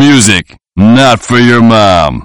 Music, not for your mom.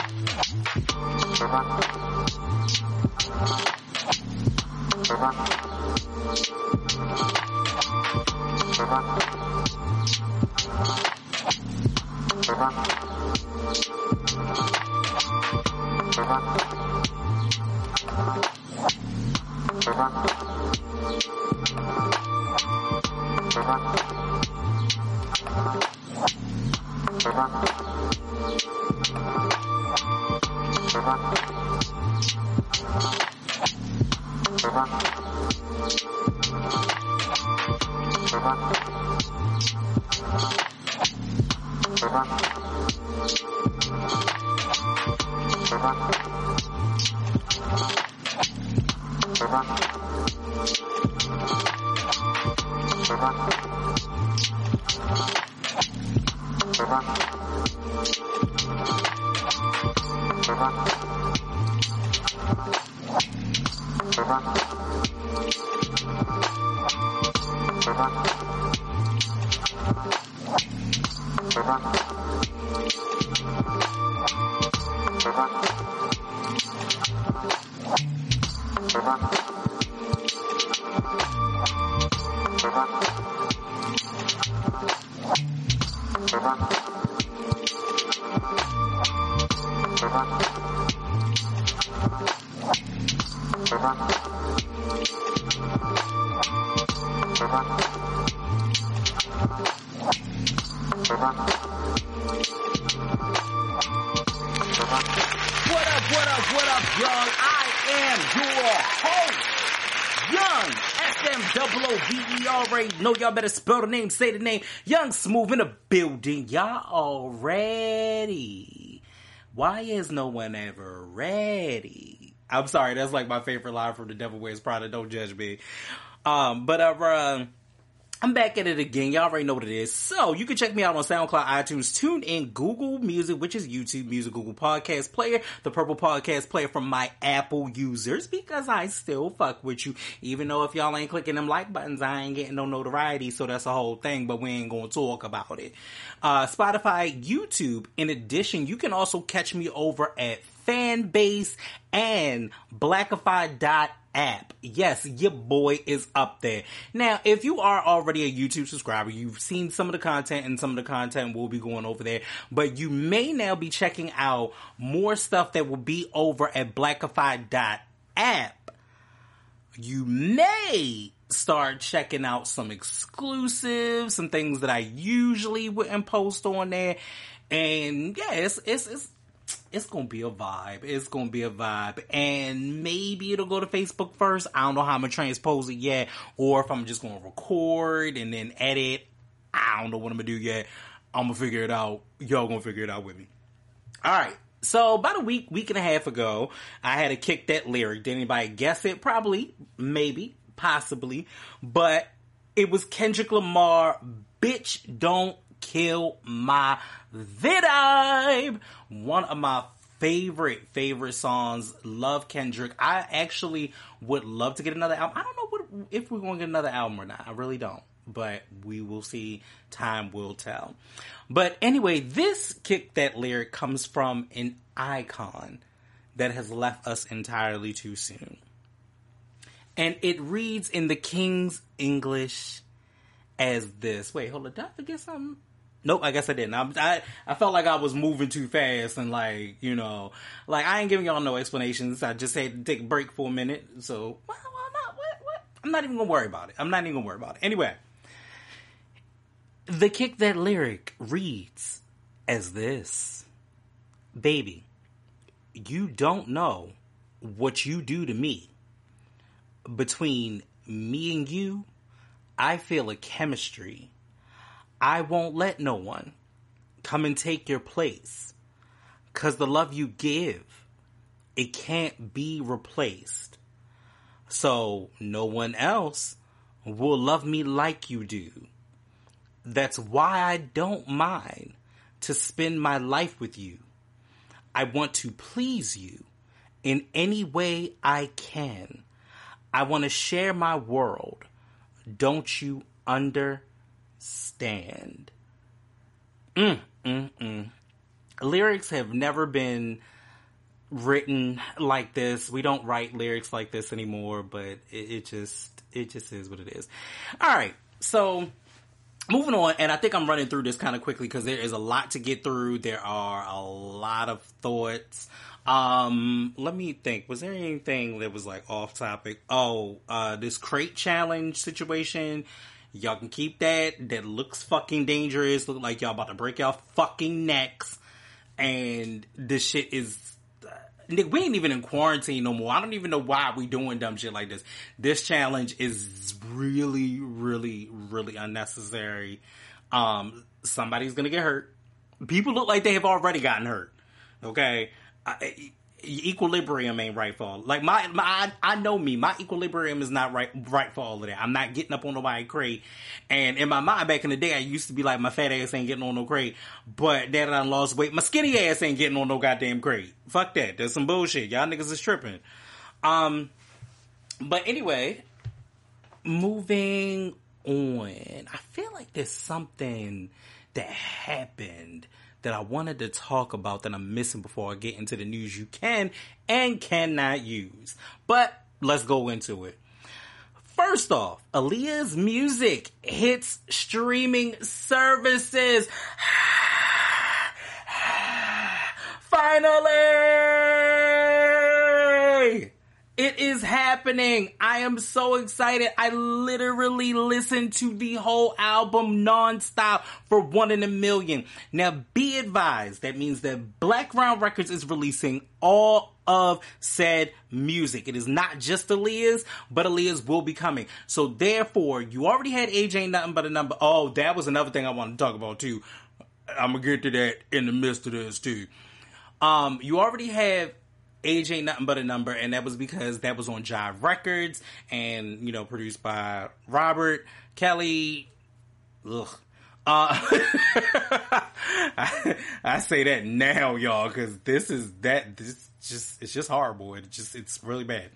What y'all better spell the name, say the name. Young Smooth in the building. Y'all already. Why is no one ever ready? I'm sorry, that's like my favorite line from The Devil Wears Prada. Don't judge me. Um, but uh, I'm back at it again. Y'all already know what it is. So you can check me out on SoundCloud, iTunes, Tune in, Google Music, which is YouTube Music, Google Podcast Player, the Purple Podcast Player from my Apple users, because I still fuck with you. Even though if y'all ain't clicking them like buttons, I ain't getting no notoriety, so that's the whole thing, but we ain't gonna talk about it. Uh, Spotify, YouTube. In addition, you can also catch me over at Fanbase and Blackify.app. Yes, your boy is up there. Now, if you are already a YouTube subscriber, you've seen some of the content and some of the content will be going over there, but you may now be checking out more stuff that will be over at Blackify.app. You may start checking out some exclusives, some things that I usually wouldn't post on there. And yeah, it's, it's, it's, it's gonna be a vibe. It's gonna be a vibe. And maybe it'll go to Facebook first. I don't know how I'm gonna transpose it yet, or if I'm just gonna record and then edit. I don't know what I'm gonna do yet. I'm gonna figure it out. Y'all gonna figure it out with me. Alright. So about a week, week and a half ago, I had to kick that lyric. Did anybody guess it? Probably, maybe, possibly. But it was Kendrick Lamar, Bitch Don't Kill My Vibe. One of my favorite, favorite songs. Love Kendrick. I actually would love to get another album. I don't know what, if we're going to get another album or not. I really don't. But we will see. Time will tell. But anyway, this kick that lyric comes from an icon that has left us entirely too soon. And it reads in the King's English as this. Wait, hold on. Did I forget something? Nope, I guess I didn't. I, I, I felt like I was moving too fast and like, you know, like I ain't giving y'all no explanations. I just had to take a break for a minute. So, well, not, what, what? I'm not even gonna worry about it. I'm not even gonna worry about it. Anyway, the kick that lyric reads as this Baby, you don't know what you do to me. Between me and you, I feel a chemistry I won't let no one come and take your place. Cause the love you give, it can't be replaced. So no one else will love me like you do. That's why I don't mind to spend my life with you. I want to please you in any way I can. I want to share my world. Don't you understand? Stand. Mm, mm, mm. Lyrics have never been written like this. We don't write lyrics like this anymore, but it, it just it just is what it is. All right, so moving on, and I think I'm running through this kind of quickly because there is a lot to get through. There are a lot of thoughts. Um, let me think. Was there anything that was like off topic? Oh, uh, this crate challenge situation. Y'all can keep that. That looks fucking dangerous. Look like y'all about to break y'all fucking necks. And this shit is. Uh, Nick, we ain't even in quarantine no more. I don't even know why we doing dumb shit like this. This challenge is really, really, really unnecessary. Um, somebody's gonna get hurt. People look like they have already gotten hurt. Okay, I, equilibrium ain't right for all. Like my, my, I, know me. My equilibrium is not right, right for all of that. I'm not getting up on nobody crate. And in my mind, back in the day, I used to be like, my fat ass ain't getting on no crate. But that I lost weight, my skinny ass ain't getting on no goddamn crate. Fuck that. That's some bullshit. Y'all niggas is tripping. Um, but anyway, moving on. I feel like there's something that happened that I wanted to talk about that I'm missing before I get into the news you can and cannot use. But let's go into it. First off, Aaliyah's music hits streaming services. Finally! It is happening. I am so excited. I literally listened to the whole album nonstop for one in a million. Now be advised, that means that Blackground Records is releasing all of said music. It is not just Aaliyah's, but Aaliyah's will be coming. So therefore, you already had AJ Nothing But a Number. Oh, that was another thing I wanted to talk about too. I'm gonna get to that in the midst of this too. Um, you already have Age ain't nothing but a number, and that was because that was on Jive Records and you know produced by Robert Kelly. Ugh. Uh, I, I, say that now, y'all, because this is that this just it's just horrible. It just it's really bad.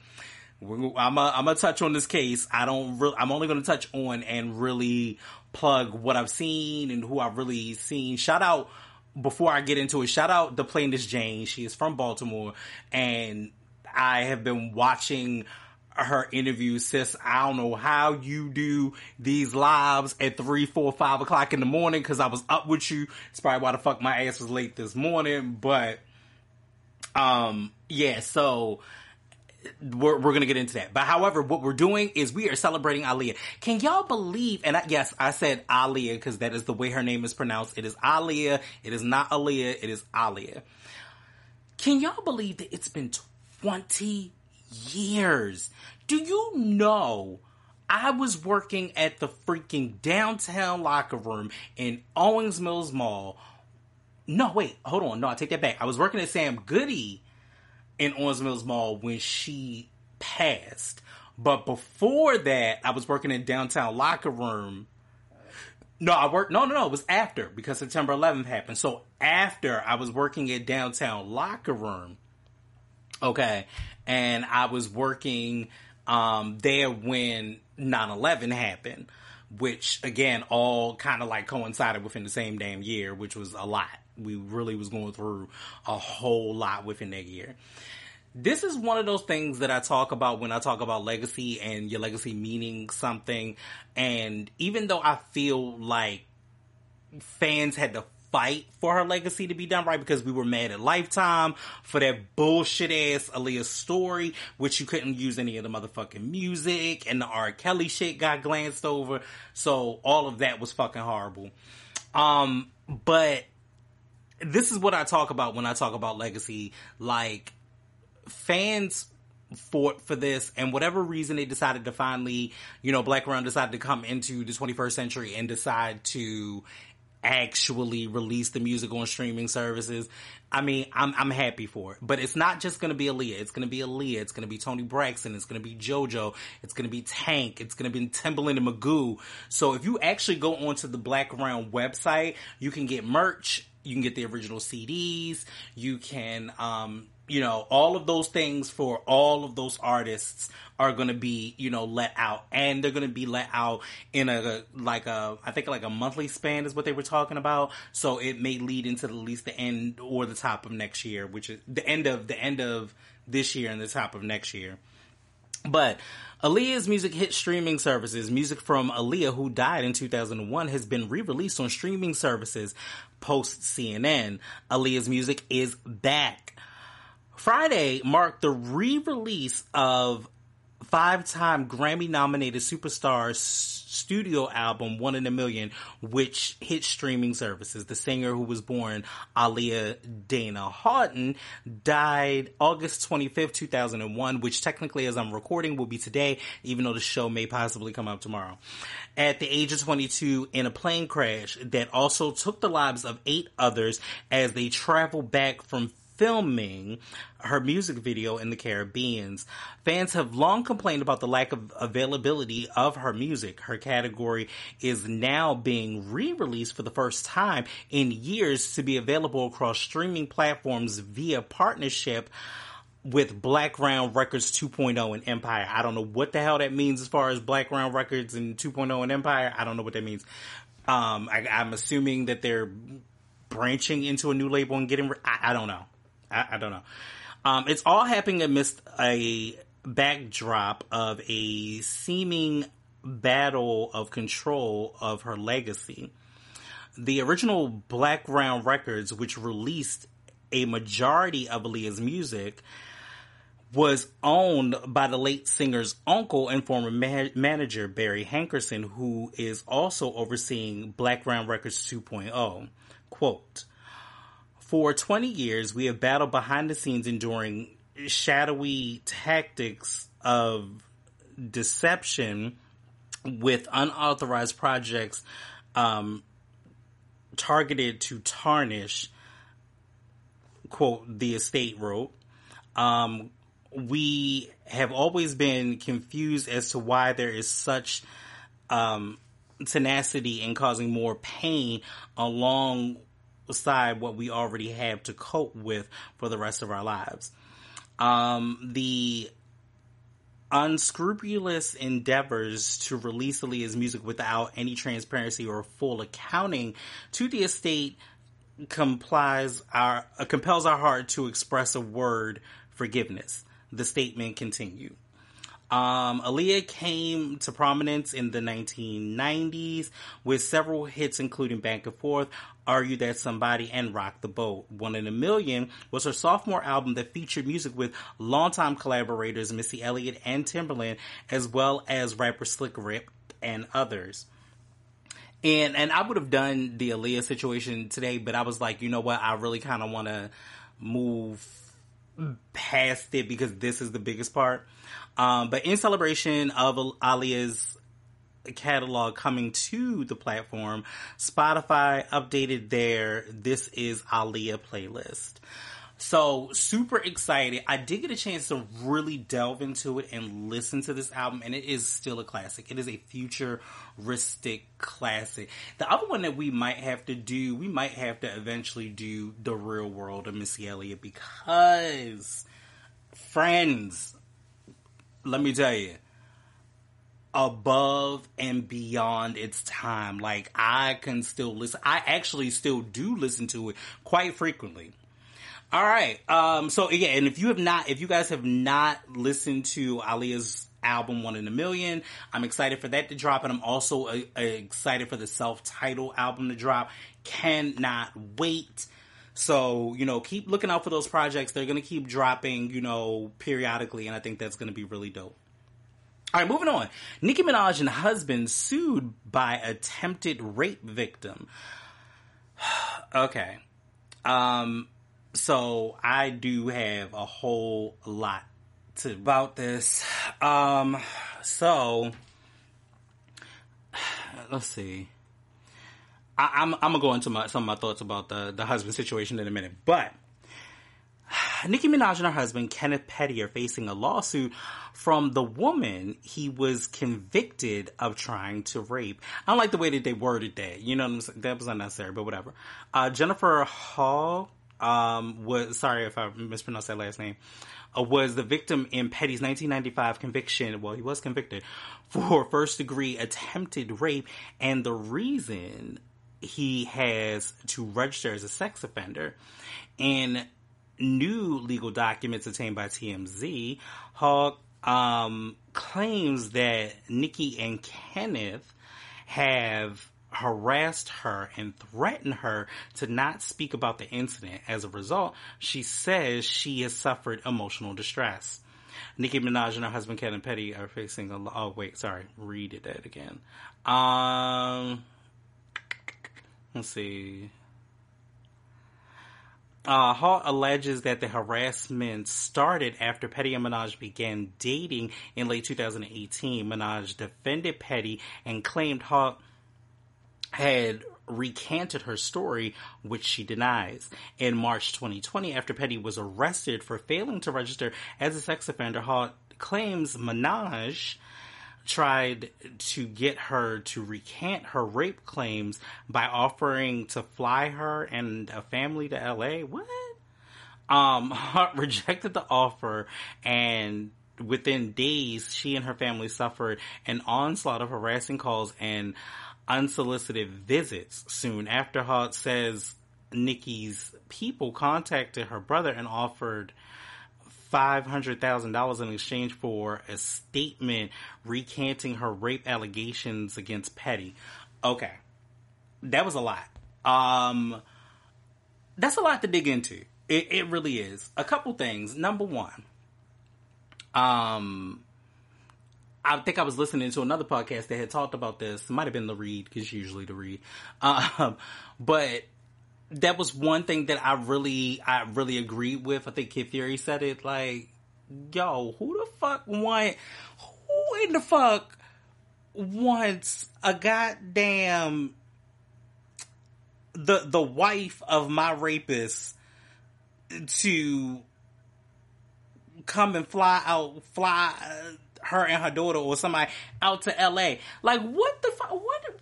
I'm a, I'm gonna touch on this case. I don't really. I'm only gonna touch on and really plug what I've seen and who I've really seen. Shout out before I get into it, shout out the plaintiff Jane. She is from Baltimore, and I have been watching her interview, sis. I don't know how you do these lives at three, four, five o'clock in the morning because I was up with you. It's probably why the fuck my ass was late this morning, but um, yeah. So we're, we're gonna get into that. But however, what we're doing is we are celebrating Aaliyah. Can y'all believe? And I, yes, I said Aaliyah because that is the way her name is pronounced. It is Aaliyah. It is not Aaliyah. It is Aaliyah. Can y'all believe that it's been 20 years? Do you know I was working at the freaking downtown locker room in Owings Mills Mall. No, wait, hold on. No, I take that back. I was working at Sam Goody in Owings Mills Mall when she passed. But before that, I was working in downtown locker room. No, I worked. No, no, no. It was after because September 11th happened. So after I was working at downtown locker room. Okay, and I was working um, there when 9/11 happened, which again all kind of like coincided within the same damn year, which was a lot we really was going through a whole lot within that year. This is one of those things that I talk about when I talk about legacy and your legacy meaning something. And even though I feel like fans had to fight for her legacy to be done right because we were mad at Lifetime for that bullshit ass Aaliyah story, which you couldn't use any of the motherfucking music and the R. Kelly shit got glanced over. So all of that was fucking horrible. Um, but this is what I talk about when I talk about legacy. Like, fans fought for this and whatever reason they decided to finally, you know, Blackground decided to come into the 21st century and decide to actually release the music on streaming services. I mean, I'm I'm happy for it. But it's not just gonna be Aaliyah. It's gonna be Aaliyah. It's gonna be Toni Braxton. It's gonna be JoJo. It's gonna be Tank. It's gonna be Timbaland and Magoo. So if you actually go onto the Blackground website, you can get merch. You can get the original CDs. You can um, you know, all of those things for all of those artists are going to be, you know, let out and they're going to be let out in a, like a, I think like a monthly span is what they were talking about. So it may lead into at least the end or the top of next year, which is the end of the end of this year and the top of next year. But Aaliyah's music hit streaming services. Music from Aaliyah, who died in 2001, has been re-released on streaming services post CNN. Aaliyah's music is back. Friday marked the re-release of five-time Grammy-nominated superstar's studio album "One in a Million, which hit streaming services. The singer who was born Aaliyah Dana Haughton died August 25th, 2001, which technically, as I'm recording, will be today, even though the show may possibly come out tomorrow. At the age of 22, in a plane crash that also took the lives of eight others as they traveled back from filming her music video in the Caribbeans. Fans have long complained about the lack of availability of her music. Her category is now being re-released for the first time in years to be available across streaming platforms via partnership with Blackground Records 2.0 and Empire. I don't know what the hell that means as far as Blackground Records and 2.0 and Empire. I don't know what that means. Um, I, am assuming that they're branching into a new label and getting. I, I don't know. I, I don't know. Um, it's all happening amidst a backdrop of a seeming battle of control of her legacy. The original Blackground Records, which released a majority of Aaliyah's music, was owned by the late singer's uncle and former ma- manager Barry Hankerson, who is also overseeing Blackground Records 2.0. Quote, for 20 years, we have battled behind the scenes enduring shadowy tactics of deception with unauthorized projects um, targeted to tarnish, quote, the estate wrote. Um, we have always been confused as to why there is such um, tenacity in causing more pain along aside what we already have to cope with for the rest of our lives. Um, the unscrupulous endeavors to release Aaliyah's music without any transparency or full accounting to the estate complies our uh, compels our heart to express a word forgiveness. The statement continued. Um, Aaliyah came to prominence in the 1990s with several hits, including Back and Forth, Are You That Somebody, and Rock the Boat. One in a Million was her sophomore album that featured music with longtime collaborators Missy Elliott and Timbaland, as well as rapper Slick Rick and others. And and I would have done the Aaliyah situation today, but I was like, you know what? I really kind of want to move past it because this is the biggest part. Um, but in celebration of Aaliyah's catalog coming to the platform, Spotify updated their This Is Aaliyah playlist. So super excited. I did get a chance to really delve into it and listen to this album and it is still a classic. It is a futuristic classic. The other one that we might have to do, we might have to eventually do The Real World of Missy Elliott because friends, let me tell you, above and beyond its time. Like I can still listen. I actually still do listen to it quite frequently. All right. Um, so yeah, and if you have not, if you guys have not listened to Aaliyah's album One in a Million. I'm excited for that to drop, and I'm also uh, uh, excited for the self-titled album to drop. Cannot wait. So, you know, keep looking out for those projects. They're going to keep dropping, you know, periodically, and I think that's going to be really dope. All right, moving on. Nicki Minaj and husband sued by attempted rape victim. okay. Um, so I do have a whole lot to about this. Um, so let's see. I, am I'm, I'm gonna go into my, some of my thoughts about the the husband situation in a minute, but Nicki Minaj and her husband Kenneth Petty are facing a lawsuit from the woman he was convicted of trying to rape. I don't like the way that they worded that. You know, that was unnecessary, but whatever. Uh, Jennifer Hall um, was sorry if I mispronounced that last name. Uh, was the victim in Petty's 1995 conviction. Well, he was convicted for first degree attempted rape, and the reason he has to register as a sex offender. In new legal documents obtained by TMZ, Hawk um, claims that Nikki and Kenneth have harassed her and threatened her to not speak about the incident. As a result, she says she has suffered emotional distress. Nicki Minaj and her husband Kenneth Petty are facing a. Oh wait, sorry, read it again. Um, Let's see. Uh, Hall alleges that the harassment started after Petty and Minaj began dating in late 2018. Minaj defended Petty and claimed Hall had recanted her story, which she denies. In March 2020, after Petty was arrested for failing to register as a sex offender, Hall claims Minaj tried to get her to recant her rape claims by offering to fly her and a family to LA. What? Um, Hart rejected the offer and within days, she and her family suffered an onslaught of harassing calls and unsolicited visits. Soon after, Hart says Nikki's people contacted her brother and offered $500,000 in exchange for a statement recanting her rape allegations against Petty. Okay. That was a lot. Um, that's a lot to dig into. It, it really is. A couple things. Number one, um, I think I was listening to another podcast that had talked about this. It might have been the read because usually the read. Um, but that was one thing that I really, I really agreed with. I think Kid Fury said it like, yo, who the fuck want, who in the fuck wants a goddamn, the, the wife of my rapist to come and fly out, fly uh, her and her daughter or somebody out to LA. Like, what the fuck, what,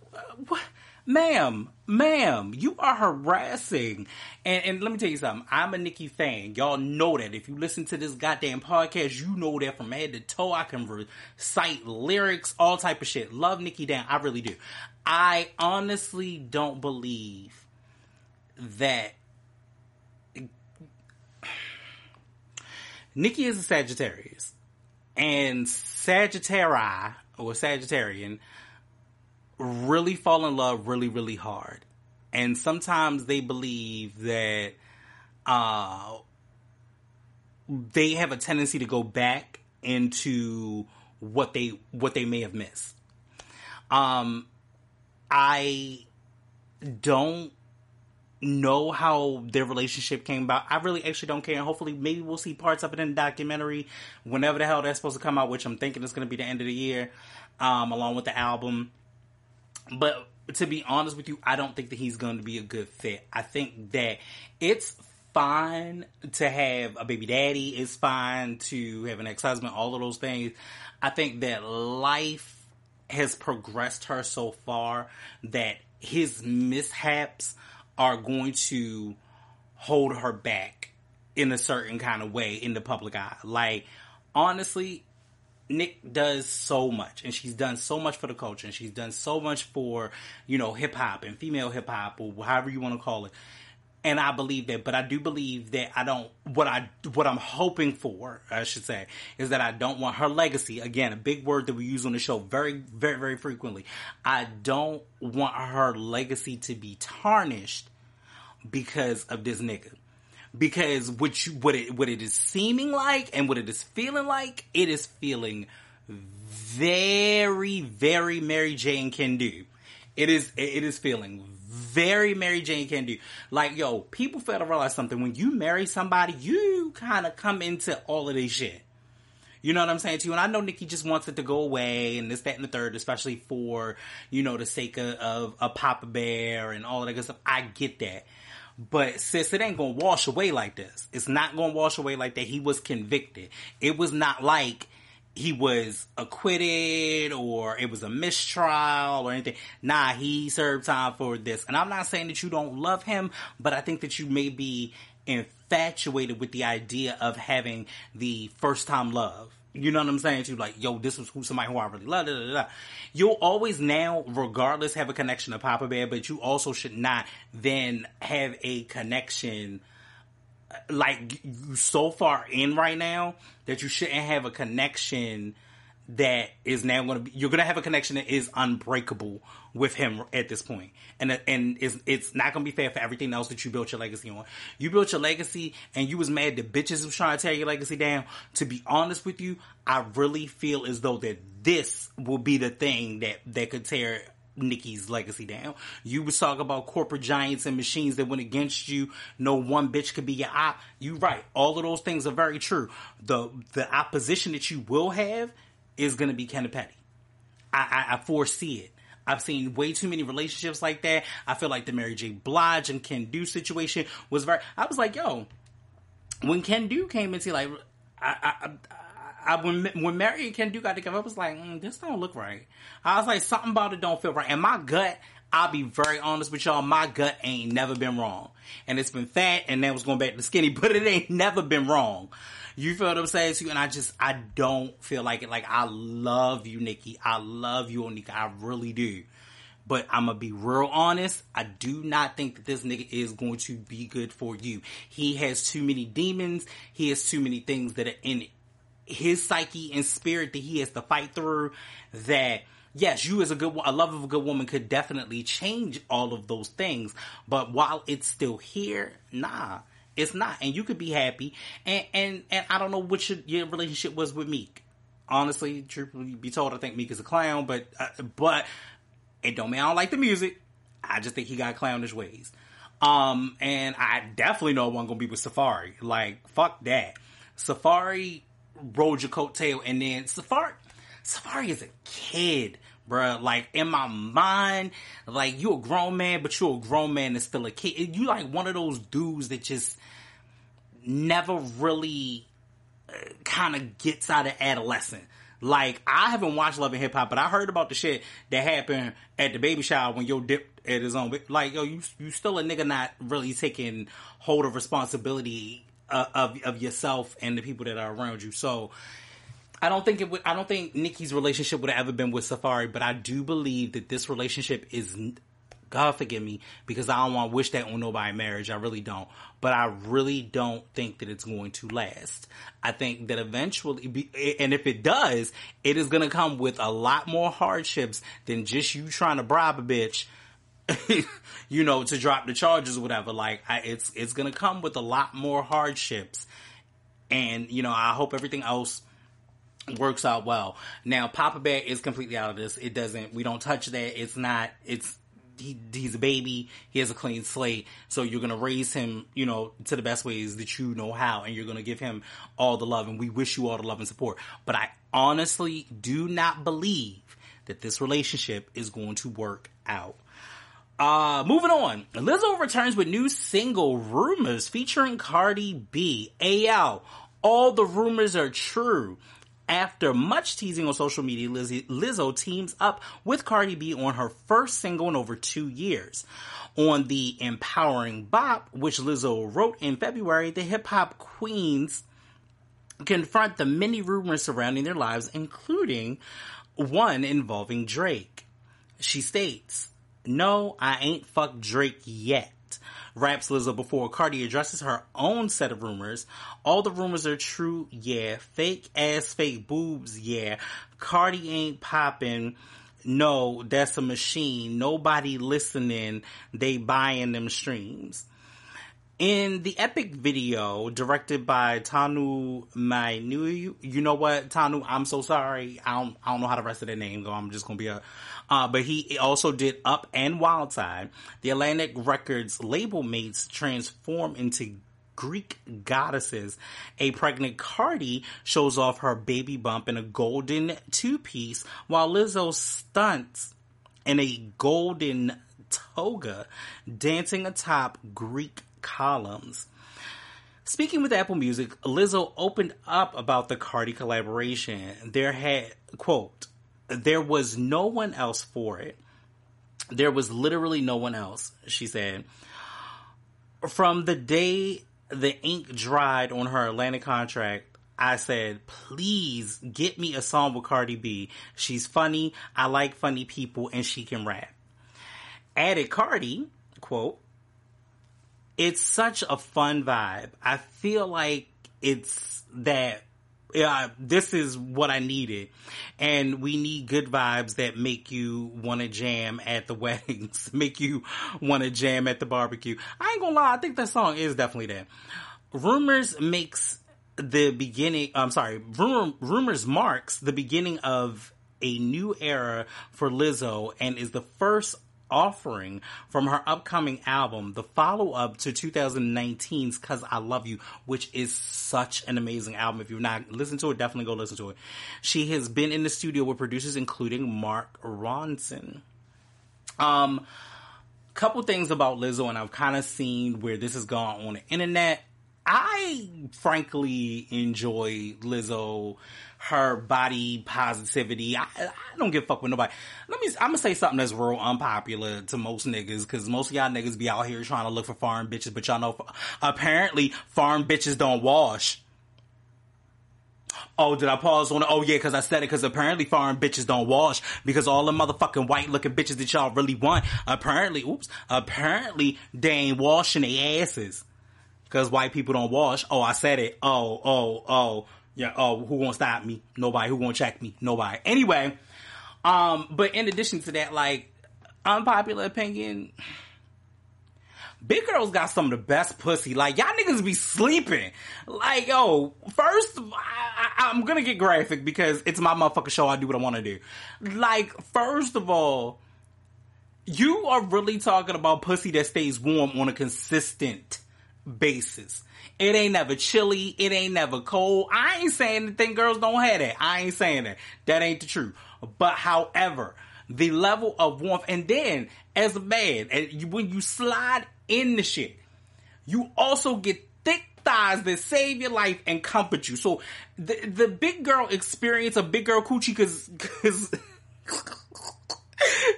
what, ma'am, ma'am, you are harassing. And, and let me tell you something. I'm a Nicki fan. Y'all know that. If you listen to this goddamn podcast, you know that from head to toe. I can recite lyrics, all type of shit. Love Nicki down. I really do. I honestly don't believe that Nicki is a Sagittarius. And Sagittari, or Sagittarian, really fall in love really, really hard. And sometimes they believe that uh, they have a tendency to go back into what they what they may have missed. Um, I don't know how their relationship came about. I really actually don't care. And hopefully, maybe we'll see parts of it in the documentary whenever the hell that's supposed to come out, which I'm thinking is going to be the end of the year, um, along with the album. But to be honest with you, I don't think that he's going to be a good fit. I think that it's fine to have a baby daddy. It's fine to have an ex-husband, all of those things. I think that life has progressed her so far that his mishaps are going to hold her back in a certain kind of way in the public eye. Like, honestly, Nick does so much, and she's done so much for the culture, and she's done so much for, you know, hip hop and female hip hop, or however you want to call it. and I believe that. But I do believe that I don't. What I what I'm hoping for, I should say, is that I don't want her legacy. Again, a big word that we use on the show very, very, very frequently. I don't want her legacy to be tarnished because of this nigga. Because what you, what it what it is seeming like and what it is feeling like, it is feeling very, very Mary Jane can do. It is it is feeling very Mary Jane can do. Like, yo, people fail to realize something. When you marry somebody, you kind of come into all of this shit. You know what I'm saying to you? And I know Nicki just wants it to go away and this, that, and the third, especially for, you know, the sake of, of a Papa Bear and all of that good stuff. I get that. But sis, it ain't gonna wash away like this. It's not gonna wash away like that. He was convicted. It was not like he was acquitted or it was a mistrial or anything. Nah, he served time for this. And I'm not saying that you don't love him, but I think that you may be infatuated with the idea of having the first time love. You know what I'm saying? To like, yo, this was who somebody who I really love. Da, da, da. You'll always now, regardless, have a connection to Papa Bear, but you also should not then have a connection uh, like you so far in right now that you shouldn't have a connection that is now going to be you're going to have a connection that is unbreakable with him at this point and and it's, it's not going to be fair for everything else that you built your legacy on you built your legacy and you was mad that bitches was trying to tear your legacy down to be honest with you i really feel as though that this will be the thing that that could tear Nicki's legacy down. You was talking about corporate giants and machines that went against you. No one bitch could be your op. You right. All of those things are very true. The the opposition that you will have is going to be kind of petty. I, I, I foresee it. I've seen way too many relationships like that. I feel like the Mary J. Blige and Kendu situation was very. I was like, yo, when Kendu came into like, I, I, I, when when Mary and Kendu got together, I was like, mm, this don't look right. I was like, something about it don't feel right. And my gut, I'll be very honest with y'all, my gut ain't never been wrong. And it's been fat, and then was going back to skinny, but it ain't never been wrong. You feel what I'm saying to you? And I just, I don't feel like it. Like, I love you, Nikki. I love you, Onika. I really do. But I'm gonna be real honest. I do not think that this nigga is going to be good for you. He has too many demons. He has too many things that are in his psyche and spirit that he has to fight through that yes, you as a good, a love of a good woman could definitely change all of those things. But while it's still here, nah, it's not. And you could be happy. And, and, and I don't know what your, your relationship was with Meek. Honestly, truthfully be told, I think Meek is a clown, but, uh, but it don't mean I don't like the music. I just think he got clownish ways. Um, and I definitely know I'm gonna be with Safaree. Like, fuck that. Safaree rode your coattail, and then Safaree Safaree is a kid, bruh. Like in my mind, like you a grown man, but you're a grown man that's still a kid. You like one of those dudes that just never really uh, kind of gets out of adolescence. Like I haven't watched Love and Hip Hop, but I heard about the shit that happened at the baby shower when yo dipped at his own. Like yo, you you still a nigga not really taking hold of responsibility uh, of of yourself and the people that are around you. So I don't think it would. I don't think Nikki's relationship would have ever been with Safaree, but I do believe that this relationship is. God forgive me because I don't want to wish that on nobody marriage. I really don't. But I really don't think that it's going to last. I think that eventually, and if it does, it is going to come with a lot more hardships than just you trying to bribe a bitch you know, to drop the charges or whatever. Like, I, it's it's gonna come with a lot more hardships, and you know, I hope everything else works out well. Now, Papa Bear is completely out of this. It doesn't. We don't touch that. It's not. It's he, he's a baby. He has a clean slate. So you're gonna raise him, you know, to the best ways that you know how, and you're gonna give him all the love. And we wish you all the love and support. But I honestly do not believe that this relationship is going to work out. Uh, moving on. Lizzo returns with new single Rumors featuring Cardi B. AL. All the rumors are true. After much teasing on social media, Lizzo teams up with Cardi B on her first single in over two years. On the empowering bop, which Lizzo wrote in February, the hip hop queens confront the many rumors surrounding their lives, including one involving Drake. She states, no, I ain't fucked Drake yet. Raps Lizzo before Cardi addresses her own set of rumors. All the rumors are true, yeah. Fake ass fake boobs, yeah. Cardi ain't popping. No, that's a machine. Nobody listening. They buying them streams. In the epic video directed by Tanu Muino, you know what, Tanu, I'm so sorry. I don't, I don't know how the rest of the name go. I'm just gonna be a, uh, but he also did Up and Wild Side. The Atlantic Records label mates transform into Greek goddesses. A pregnant Cardi shows off her baby bump in a golden two piece while Lizzo stunts in a golden toga dancing atop Greek columns. Speaking with Apple Music, Lizzo opened up about the Cardi collaboration. There had, quote, there was no one else for it. There was literally no one else, she said. From the day the ink dried on her Atlantic contract, I said, please get me a song with Cardi B. She's funny, I like funny people, and she can rap. Added Cardi, quote, it's such a fun vibe. I feel like it's that yeah, this is what I needed. And we need good vibes that make you want to jam at the weddings, make you want to jam at the barbecue. I ain't gonna lie, I think that song is definitely that. Rumors makes the beginning, I'm sorry, rumor, rumors marks the beginning of a new era for Lizzo and is the first offering from her upcoming album, the follow up to 2019's Cuz I Love You, which is such an amazing album. If you've not listened to it, definitely go listen to it. She has been in the studio with producers including Mark Ronson. Um, couple things about Lizzo, and I've kind of seen where this has gone on the internet. I frankly enjoy Lizzo her body positivity. I, I don't give a fuck with nobody. Let me, I'm gonna say something that's real unpopular to most niggas, cause most of y'all niggas be out here trying to look for foreign bitches, but y'all know, apparently foreign bitches don't wash. Oh, did I pause on it? Oh yeah, cause I said it cause apparently foreign bitches don't wash because all the motherfucking white looking bitches that y'all really want, apparently, oops, apparently they ain't washing their asses. Cause white people don't wash. Oh, I said it. Oh, oh, oh. Yeah. Oh, who gonna stop me? Nobody. Who gonna check me? Nobody. Anyway, um, but in addition to that, like unpopular opinion, big girls got some of the best pussy. Like y'all niggas be sleeping. Like yo, first I, am gonna get graphic because it's my motherfucking show. I do what I want to do. Like first of all, you are really talking about pussy that stays warm on a consistent basis. It ain't never chilly. It ain't never cold. I ain't saying anything girls don't have that. I ain't saying that. That ain't the truth. But however, the level of warmth, and then as a man, when you slide in the shit, you also get thick thighs that save your life and comfort you. So the the big girl experience a big girl coochie cause cause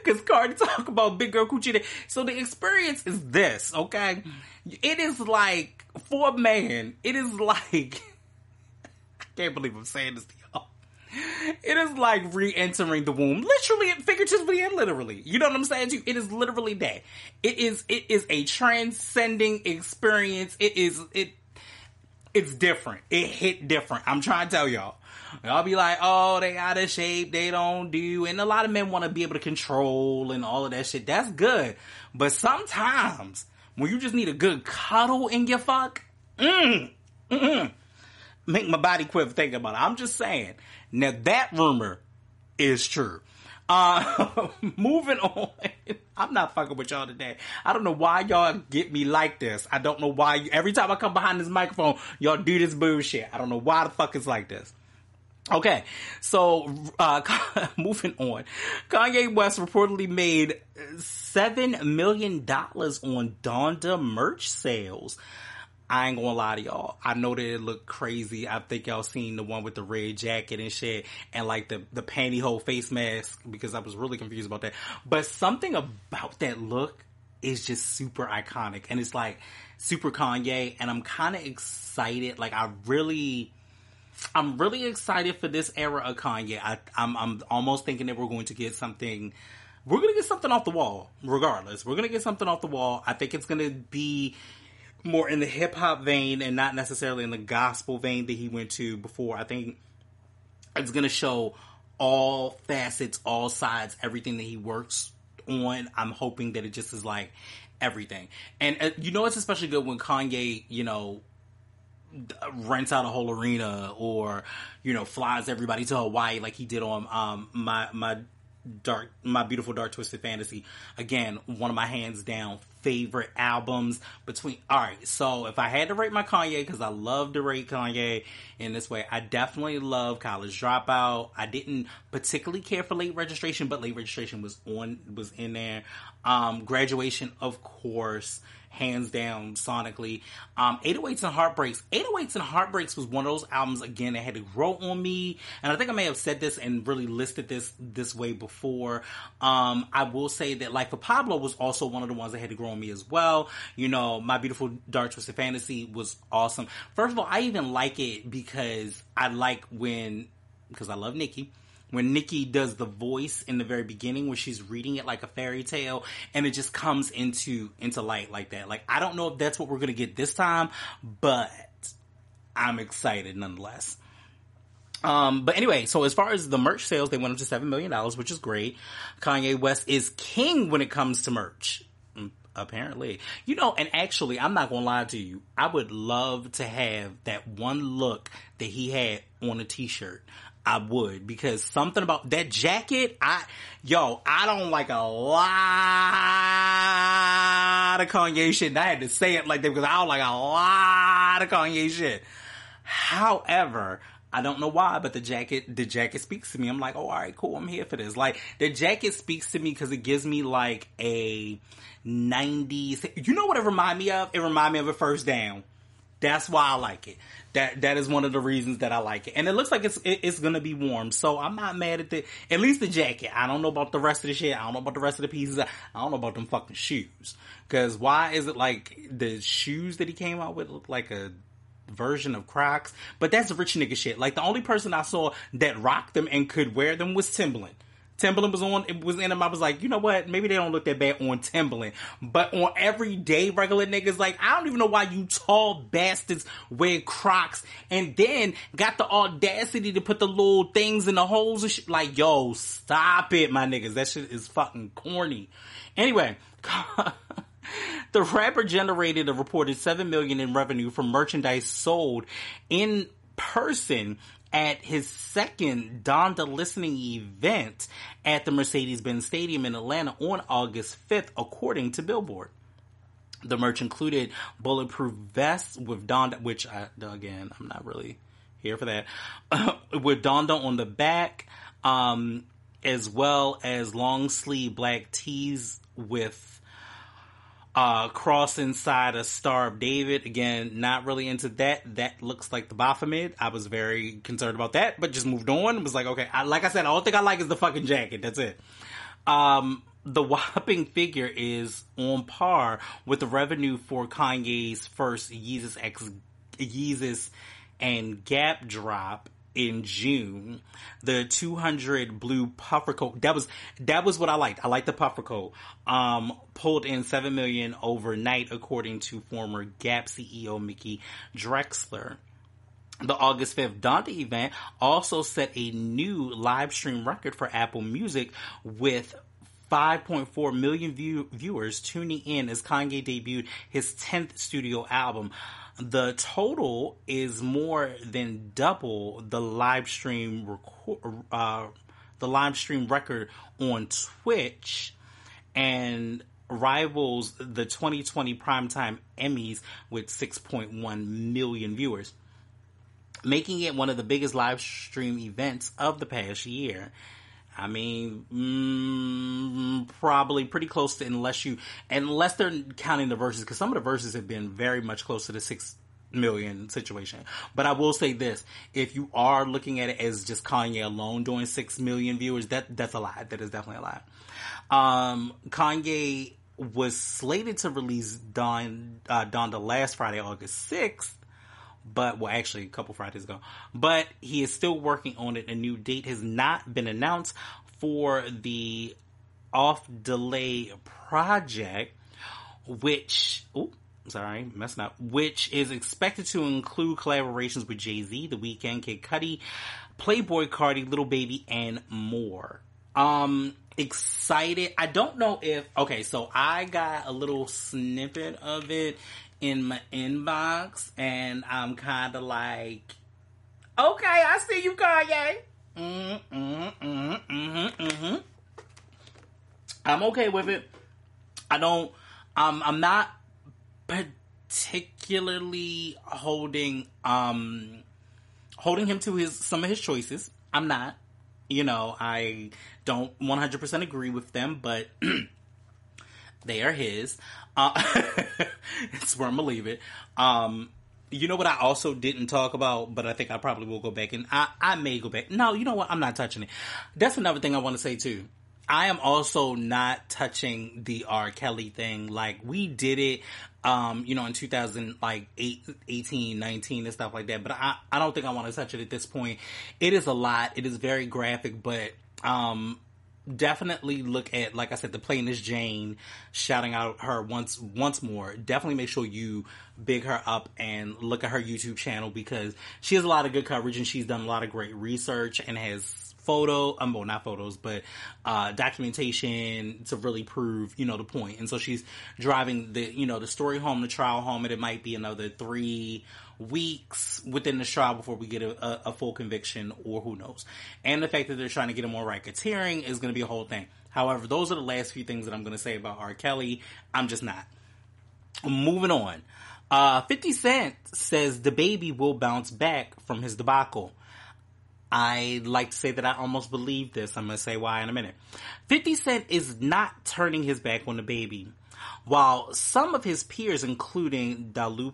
cause Cardi talk about big girl coochie. So the experience is this, okay? It is like for a man, it is like I can't believe I'm saying this to y'all. It is like re-entering the womb, literally, figuratively, and literally. You know what I'm saying? To you? It is literally that. It is. It is a transcending experience. It is. It. It's different. It hit different. I'm trying to tell y'all. Y'all be like, oh, they out of shape, they don't do, and a lot of men want to be able to control and all of that shit. That's good, but sometimes when you just need a good cuddle in your fuck, mm, mm, make my body quiver thinking about it. I'm just saying. Now that rumor is true. Uh, moving on. I'm not fucking with y'all today. I don't know why y'all get me like this. I don't know why. You, every time I come behind this microphone, y'all do this bullshit. I don't know why the fuck it's like this. Okay, so uh, moving on, Kanye West reportedly made seven million dollars on Donda merch sales. I ain't gonna lie to y'all. I know that it looked crazy. I think y'all seen the one with the red jacket and shit, and like the the pantyhose face mask because I was really confused about that. But something about that look is just super iconic, and it's like super Kanye, and I'm kind of excited. Like I really I'm really excited for this era of Kanye. I, I'm, I'm almost thinking that we're going to get something we're gonna get something off the wall, regardless. We're gonna get something off the wall. I think it's gonna be more in the hip hop vein and not necessarily in the gospel vein that he went to before. I think it's gonna show all facets, all sides, everything that he works on. I'm hoping that it just is like everything. And uh, you know, it's especially good when Kanye, you know, rents out a whole arena or you know flies everybody to Hawaii like he did on um my my dark my beautiful dark twisted fantasy. Again one of my hands down favorite albums between all right so if i had to rate my kanye because i love to rate kanye in this way i definitely love college dropout. I didn't particularly care for late registration but late registration was on was in there. Um graduation of course hands down sonically. Um, 808s and Heartbreaks. 808s and Heartbreaks was one of those albums again that had to grow on me, and I think I may have said this and really listed this this way before. Um, I will say that Life of Pablo was also one of the ones that had to grow on me as well. You know, My Beautiful Dark Twisted Fantasy was awesome. First of all, I even like it because I like when because I love Nicki when Nicki does the voice in the very beginning where she's reading it like a fairy tale and it just comes into into light like that. Like I don't know if that's what we're gonna get this time, but I'm excited nonetheless. Um, but anyway, so as far as the merch sales, they went up to seven million dollars, which is great. Kanye West is king when it comes to merch. Mm, apparently, you know, and actually, I'm not gonna lie to you. I would love to have that one look that he had on a t-shirt. I would because something about that jacket, I, yo, I don't like a lot of Kanye shit. I had to say it like that because I don't like a lot of Kanye shit. However, I don't know why, but the jacket, the jacket speaks to me. I'm like, oh, all right, cool. I'm here for this. Like, the jacket speaks to me because it gives me like a 90s. You know what it remind me of? It remind me of a first down. That's why I like it. That that is one of the reasons that I like it, and it looks like it's it, it's gonna be warm. So I'm not mad at the at least the jacket. I don't know about the rest of the shit. I don't know about the rest of the pieces. I don't know about them fucking shoes. Because why is it like the shoes that he came out with look like a version of Crocs? But that's rich nigga shit. Like the only person I saw that rocked them and could wear them was Timbaland. Timbaland was on, it was in them. I was like, you know what? Maybe they don't look that bad on Timbaland, but on everyday regular niggas, like, I don't even know why you tall bastards wear Crocs and then got the audacity to put the little things in the holes and shit. Like, yo, stop it, my niggas. That shit is fucking corny. Anyway, the rapper generated a reported 7 million in revenue from merchandise sold in person at his second Donda listening event at the Mercedes-Benz Stadium in Atlanta on August 5th, according to Billboard. The merch included bulletproof vests with Donda, which I, again, I'm not really here for that, with Donda on the back, um, as well as long sleeve black tees with uh, cross inside a Star of David. Again, not really into that. That looks like the Baphomet. I was very concerned about that, but just moved on. Was like, okay, I, like I said, all thing I like is the fucking jacket. That's it. Um, the whopping figure is on par with the revenue for Kanye's first Yeezus X Yeezus and Gap drop in June. The 200 blue puffer coat. That was, that was what I liked. I liked the puffer coat. Um, pulled in 7 million overnight according to former Gap CEO Mickey Drexler. The August 5th Donda event also set a new live stream record for Apple Music with 5.4 million view- viewers tuning in as Kanye debuted his 10th studio album. The total is more than double the live stream record, uh, the live stream record on Twitch, and rivals the 2020 primetime Emmys with 6.1 million viewers, making it one of the biggest live stream events of the past year. I mean, mm, probably pretty close to unless you, unless they're counting the verses, because some of the verses have been very much close to the six million situation. But I will say this: if you are looking at it as just Kanye alone doing six million viewers, that that's a lie. That is definitely a lie. Um, Kanye was slated to release Don uh, Donda last Friday, August sixth but well, actually a couple Fridays ago. But he is still working on it. A new date has not been announced for the off delay project, which, oh, sorry, messing up, which is expected to include collaborations with Jay Z, The Weeknd, Kid Cudi, Playboi Carti, Little Baby, and more. Um, excited. I don't know if, okay, so I got a little snippet of it in my inbox, and I'm kind of like, okay, I see you, Kanye. Mm, mm, mm, mm, mm, I'm okay with it. I don't. Um, I'm not particularly holding um holding him to his some of his choices. I'm not. You know, I don't 100% agree with them, but they are his. Uh, it's where I'm gonna leave it. Um, you know what I also didn't talk about, but I think I probably will go back and I, I may go back. No, you know what? I'm not touching it. That's another thing I want to say too. I am also not touching the R. Kelly thing. Like we did it, um, you know, in 2000, like 18, 19 and stuff like that. But I, I don't think I want to touch it at this point. It is a lot. It is very graphic, but, um, definitely look at like I said the plainest Jane shouting out her once once more. Definitely make sure you big her up and look at her YouTube channel because she has a lot of good coverage and she's done a lot of great research and has photo um well not photos but uh documentation to really prove you know the point and so she's driving the you know the story home the trial home and it might be another three weeks within the trial before we get a, a, a, full conviction, or who knows. And the fact that they're trying to get him more racketeering is going to be a whole thing. However, those are the last few things that I'm going to say about R. Kelly. I'm just not. Moving on. Uh, 50 Cent says the baby will bounce back from his debacle. I like to say that I almost believe this. I'm going to say why in a minute. 50 Cent is not turning his back on the baby. While some of his peers, including Dalup,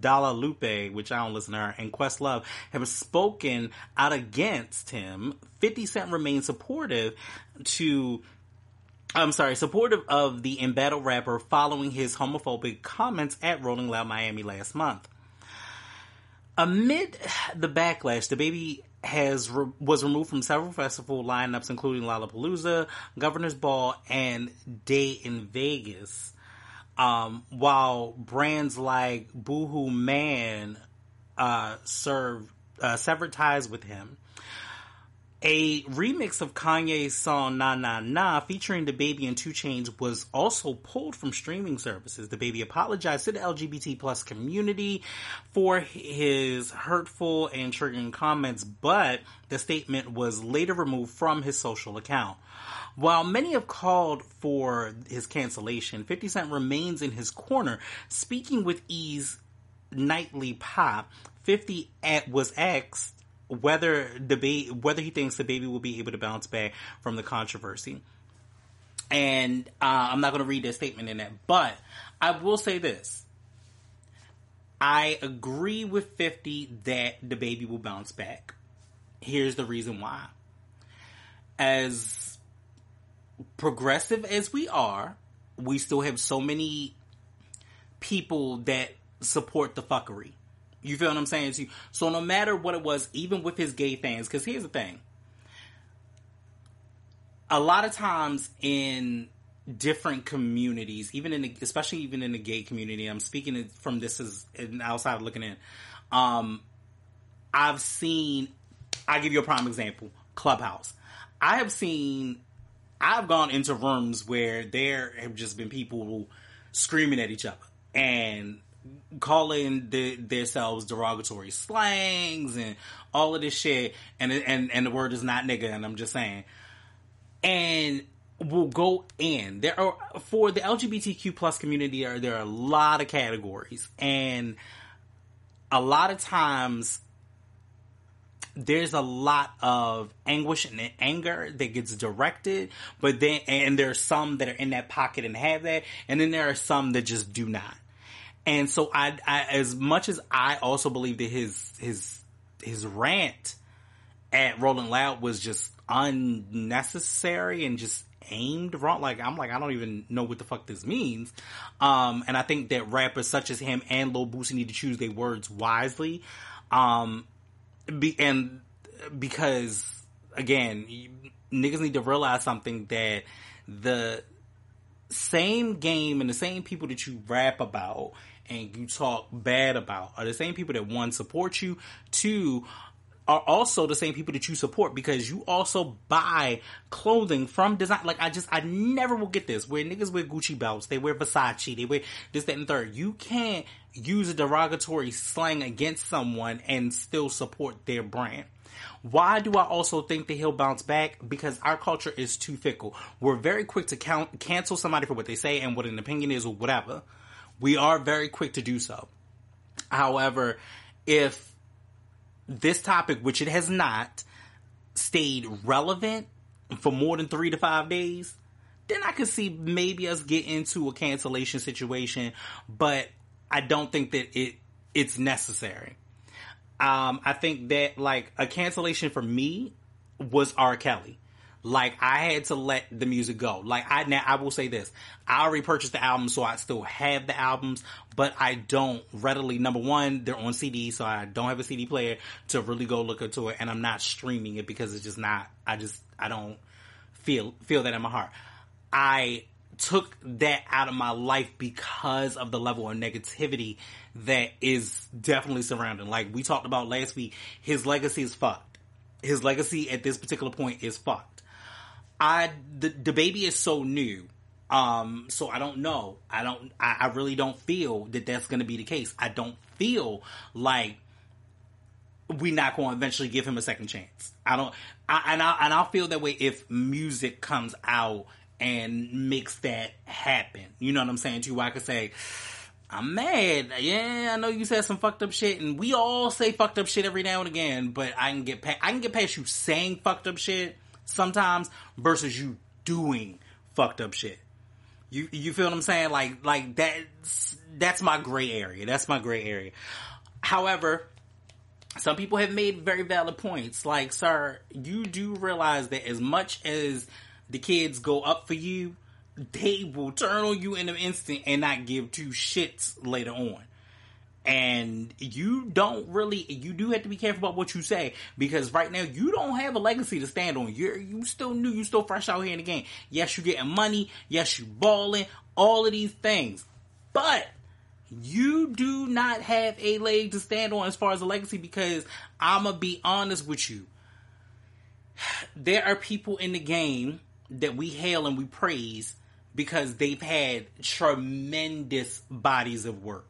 Dalla Lupe, which I don't listen to her, and Questlove have spoken out against him. 50 Cent remains supportive to I'm sorry, supportive of the embattled rapper following his homophobic comments at Rolling Loud Miami last month. Amid the backlash, the baby has re- was removed from several festival lineups, including Lollapalooza, Governor's Ball, and Day N Vegas. Um, while brands like Boohoo Man uh, uh, severed ties with him. A remix of Kanye's song "Nah Nah Nah" featuring the baby and 2 Chainz was also pulled from streaming services. The baby apologized to the LGBT plus community for his hurtful and triggering comments, but the statement was later removed from his social account. While many have called for his cancellation, 50 Cent remains in his corner. Speaking with E's Nightly Pop, 50 was asked whether the ba- whether he thinks the baby will be able to bounce back from the controversy. And uh, I'm not going to read that statement in that, but I will say this. I agree with 50 that the baby will bounce back. Here's the reason why. As progressive as we are, we still have so many people that support the fuckery. You feel what I'm saying? So no matter what it was, even with his gay fans, because here's the thing. A lot of times in different communities, even in the, especially even in the gay community, I'm speaking from this as an outside looking in. Um, I've seen, I give you a prime example, Clubhouse. I have seen I've gone into rooms where there have just been people screaming at each other and calling the, themselves derogatory slangs and all of this shit, and and and the word is not nigga, and I'm just saying, and will go in. There are for the LGBTQ plus community. Are there are a lot of categories, and a lot of times there's a lot of anguish and anger that gets directed, but then, and there are some that are in that pocket and have that, and then there are some that just do not. And so I, I as much as I also believe that his, his, his rant at Rolling Loud was just unnecessary and just aimed wrong. Like I'm like I don't even know what the fuck this means. Um, and I think that rappers such as him and Lil Boosie need to choose their words wisely. Um, be, and because again, niggas need to realize something that the same game and the same people that you rap about and you talk bad about are the same people that one support you, two are also the same people that you support because you also buy clothing from design. Like I just, I never will get this where niggas wear Gucci belts, they wear Versace, they wear this, that, and third. You can't use a derogatory slang against someone and still support their brand. Why do I also think that he'll bounce back? Because our culture is too fickle. We're very quick to count, cancel somebody for what they say and what an opinion is or whatever. We are very quick to do so. However, if this topic, which it has not, stayed relevant for more than three to five days, then I could see maybe us get into a cancellation situation, but I don't think that it it's necessary. Um, I think that like a cancellation for me was R. Kelly. Like I had to let the music go. Like I now I will say this. I already purchased the album so I still have the albums, but I don't readily number one, they're on CD, so I don't have a CD player to really go look into it and I'm not streaming it because it's just not I just I don't feel feel that in my heart. I took that out of my life because of the level of negativity that is definitely surrounding. Like we talked about last week, his legacy is fucked. His legacy at this particular point is fucked. I the the baby is so new. Um, so I don't know. I don't. I, I really don't feel that that's going to be the case. I don't feel like we not going to eventually give him a second chance. I don't. I, and I and I'll feel that way if music comes out and makes that happen. You know what I'm saying? To I could say, I'm mad. Yeah, I know you said some fucked up shit, and we all say fucked up shit every now and again. But I can get past, I can get past you saying fucked up shit sometimes versus you doing fucked up shit. You you feel what I'm saying? Like like that's that's my gray area. That's my gray area. However, some people have made very valid points. Like, sir, you do realize that as much as the kids go up for you, they will turn on you in an instant and not give two shits later on. And you don't really, you do have to be careful about what you say because right now you don't have a legacy to stand on. You're, you still new, you still fresh out here in the game. Yes, you're getting money. Yes, you balling. All of these things. But you do not have a leg to stand on as far as a legacy because I'm gonna be honest with you. There are people in the game that we hail and we praise because they've had tremendous bodies of work.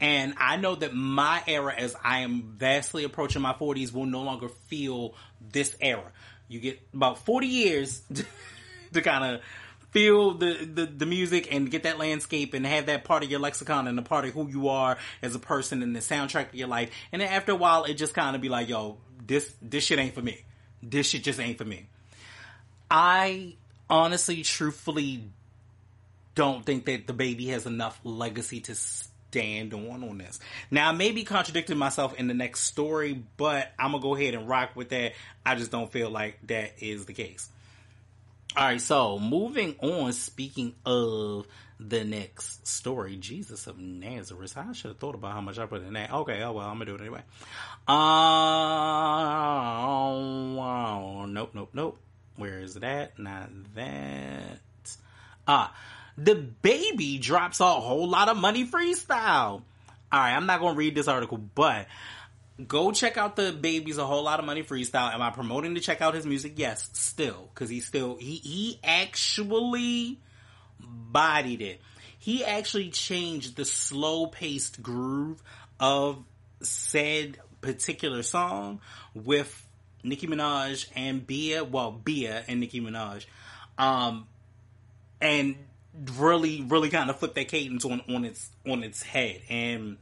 And I know that my era, as I am vastly approaching my 40s, will no longer feel this era. You get about 40 years to kind of feel the, the, the music and get that landscape and have that part of your lexicon and a part of who you are as a person and the soundtrack of your life. And then after a while, it just kind of be like, yo, this, this shit ain't for me. This shit just ain't for me. I honestly, truthfully, don't think that the baby has enough legacy to stand on on this. Now, I may be contradicting myself in the next story, but I'm gonna go ahead and rock with that. I just don't feel like that is the case. All right, so moving on. Speaking of the next story, Jesus of Nazareth. I should have thought about how much I put in that. Okay, oh well, I'm gonna do it anyway. Uh, nope, nope, nope. Where is that? Not that. Ah, DaBaby drops a whole lot of money freestyle. All right, I'm not gonna read this article, but go check out DaBaby's a whole lot of money freestyle. Am I promoting to check out his music? Yes, still, because he still he he actually bodied it. He actually changed the slow paced groove of said particular song with Nicki Minaj and Bia, well, Bia and Nicki Minaj, um, and really, really kind of flip that cadence on, on its on its head, and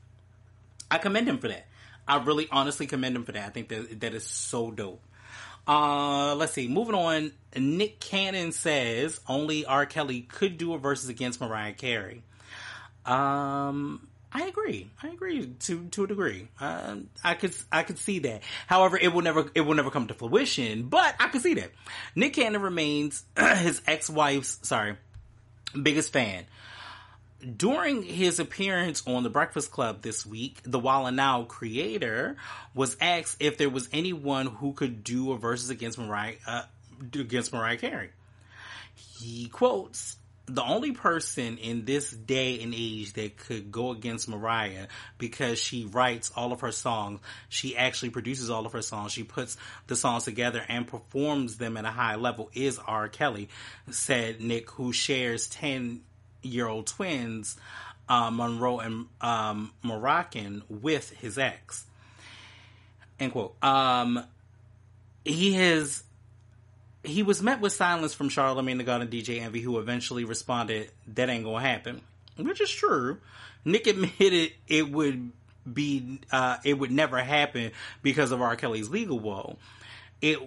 I commend him for that. I really, honestly commend him for that. I think that that is so dope. Uh, let's see. Moving on. Nick Cannon says only R. Kelly could do a versus against Mariah Carey. Um, I agree. I agree to to a degree. Uh, I could I could see that. However, it will never it will never come to fruition. But I could see that. Nick Cannon remains his ex wife's sorry biggest fan. During his appearance on The Breakfast Club this week, the Wild 'N Out creator was asked if there was anyone who could do a versus against Mariah uh, against Mariah Carey. He quotes, the only person in this day and age that could go against Mariah because she writes all of her songs. She actually produces all of her songs. She puts the songs together and performs them at a high level is R. Kelly, said Nick, who shares 10 year old twins, uh, Monroe and um, Moroccan with his ex. End quote. Um, he has he was met with silence from Charlamagne tha God and DJ Envy, who eventually responded, "That ain't gonna happen," which is true. Nick admitted it would be, uh, it would never happen because of R. Kelly's legal woe. It,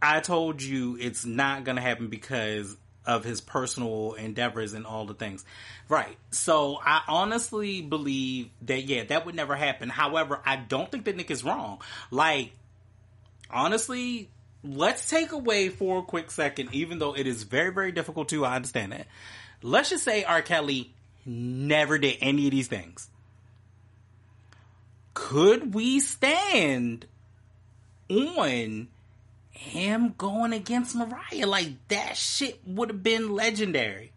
I told you, it's not gonna happen because of his personal endeavors and all the things. Right. So I honestly believe that yeah, that would never happen. However, I don't think that Nick is wrong. Like honestly, let's take away for a quick second, even though it is very, very difficult to, I understand that. Let's just say R. Kelly never did any of these things. Could we stand on him going against Mariah? Like, that shit would have been legendary.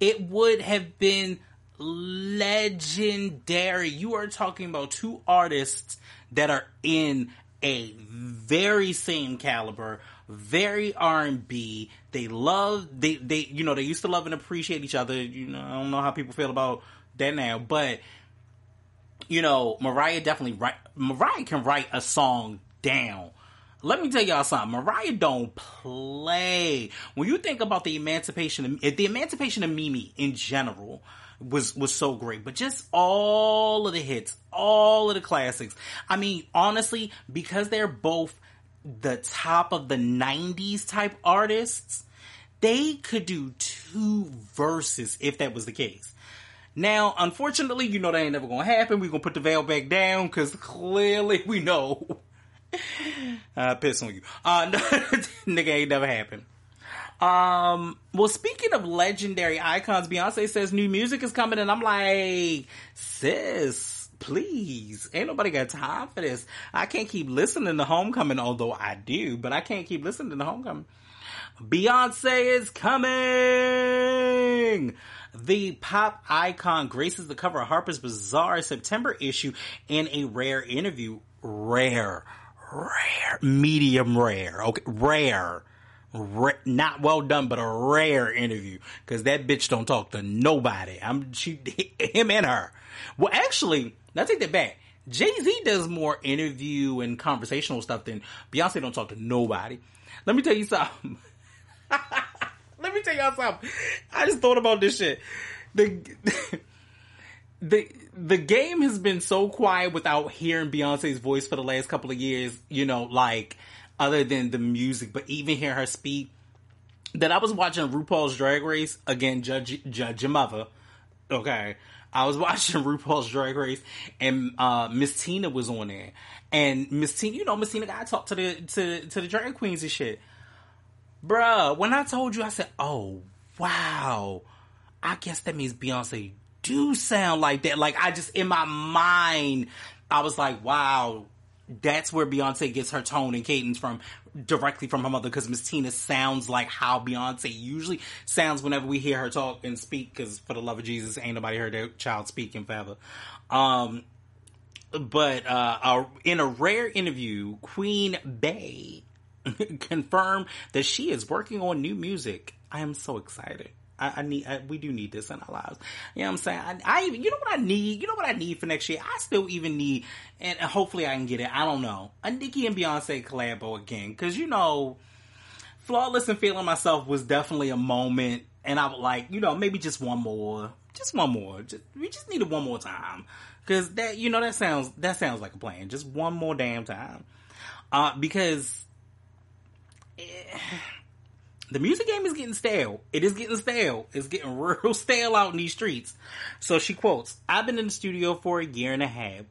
It would have been legendary. You are talking about two artists that are in a very same caliber, very R and B. They love they they you know they used to love and appreciate each other. You know I don't know how people feel about that now, but you know Mariah definitely write Mariah can write a song down. Let me tell y'all something. Mariah don't play. When you think about the emancipation, of, the emancipation of Mimi in general, was was so great. But just all of the hits, all of the classics. I mean, honestly, because they're both the top of the 90s type artists, they could do two verses if that was the case. Now, unfortunately, you know that ain't never gonna happen. We're gonna put the veil back down because clearly we know. I piss on you. Uh, nigga ain't never happened. Um, well, speaking of legendary icons, Beyonce says new music is coming, and I'm like, sis, please, ain't nobody got time for this. I can't keep listening to Homecoming, although I do, but I can't keep listening to Homecoming. Beyonce is coming! The pop icon graces the cover of Harper's Bazaar September issue in a rare interview. Rare. Rare. Medium rare. Okay. Rare not well done, but a rare interview because that bitch don't talk to nobody. I'm she, him and her. Well, actually, let's take that back. Jay Z does more interview and conversational stuff than Beyonce. Don't talk to nobody. Let me tell you something. Let me tell y'all something. I just thought about this shit. The the the game has been so quiet without hearing Beyonce's voice for the last couple of years. You know, like other than the music, but even hear her speak. That I was watching RuPaul's Drag Race again, Judge Judge your mother. Okay, I was watching RuPaul's Drag Race, and uh, Miss Tina was on there, and Miss Tina, you know, Miss Tina got to talk to the to to the drag queens and shit. Bruh, when I told you, I said, "Oh wow, I guess that means Beyonce do sound like that." Like I just in my mind, I was like, "Wow, that's where Beyonce gets her tone and cadence from directly from her mother because Miss Tina sounds like how Beyonce usually sounds whenever we hear her talk and speak because for the love of Jesus ain't nobody heard their child speaking forever. Um, but uh, in a rare interview, Queen Bey confirmed that she is working on new music. I am so excited. I, I need, I, we do need this in our lives. You know what I'm saying? I, I even, you know what I need? You know what I need for next year? I still even need, and hopefully I can get it. I don't know. A Nicki and Beyonce collabo again. Cause you know, Flawless and Feeling Myself was definitely a moment. And I would like, you know, maybe just one more. Just one more. Just, we just need it one more time. Cause that, you know, that sounds, that sounds like a plan. Just one more damn time. Uh, because, eh, the music game is getting stale. It is getting stale. It's getting real stale out in these streets. So she quotes, I've been in the studio for a year and a half,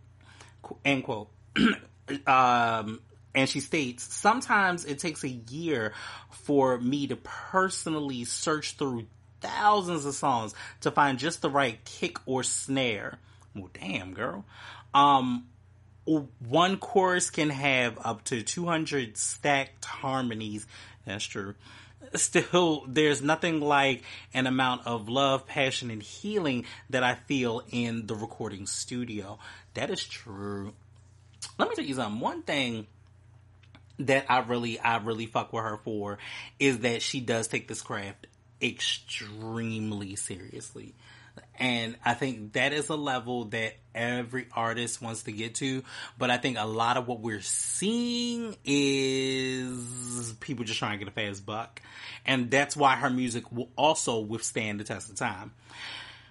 end quote. um, and she states, sometimes it takes a year for me to personally search through thousands of songs to find just the right kick or snare. Well, damn, girl. Um, one chorus can have up to 200 stacked harmonies. That's true. Still, there's nothing like an amount of love, passion, and healing that I feel in the recording studio. That is true. Let me tell you something. One thing that I really, I really fuck with her for is that she does take this craft extremely seriously. And I think that is a level that every artist wants to get to. But I think a lot of what we're seeing is people just trying to get a fast buck. And that's why her music will also withstand the test of time.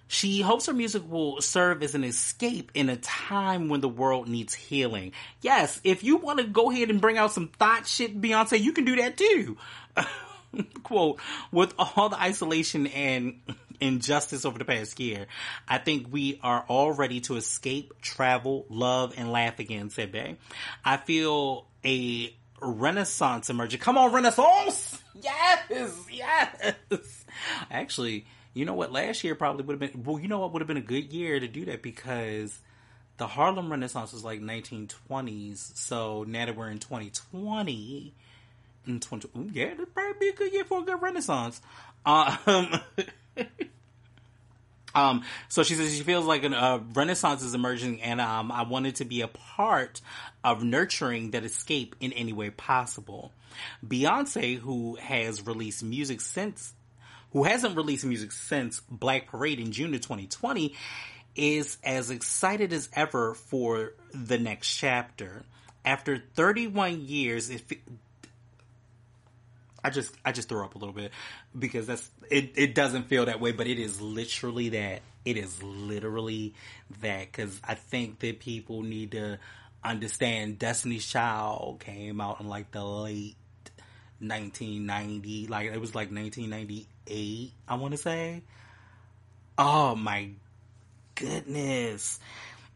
She hopes her music will serve as an escape in a time when the world needs healing. Yes, if you want to go ahead and bring out some thought shit, Beyonce, you can do that too. Quote, with all the isolation and injustice over the past year, I think we are all ready to escape, travel, love, and laugh again, said Bey. I feel a renaissance emerging. Come on, renaissance! Yes! Yes! Actually, you know what? Last year probably would have been, well, you know what would have been a good year to do that because the Harlem Renaissance was like 1920s. So now that we're in 2020, in 20, yeah, that'd probably be a good year for a good Renaissance. Um, um, so she says she feels like a uh, renaissance is emerging, and um, I wanted to be a part of nurturing that escape in any way possible. Beyonce, who has released music since who hasn't released music since Black Parade in June of 2020, is as excited as ever for the next chapter. After 31 years, it, I just I just throw up a little bit because that's it. It doesn't feel that way, but it is literally that. It is literally that because I think that people need to understand Destiny's Child came out in like the late 1990, like it was like 1998 I want to say. Oh my goodness.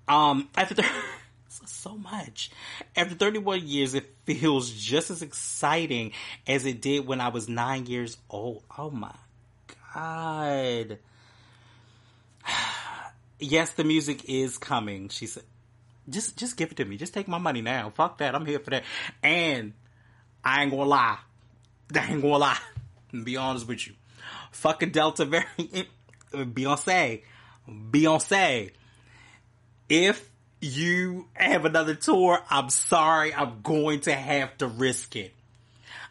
Um, after so much. After 31 years, it feels just as exciting as it did when I was nine years old. Oh my god. yes, the music is coming. She said, just, just give it to me. Just take my money now. Fuck that. I'm here for that. And I ain't gonna lie. I ain't gonna lie. be honest with you fucking Delta variant, Beyonce, Beyonce. If you have another tour, I'm sorry, I'm going to have to risk it.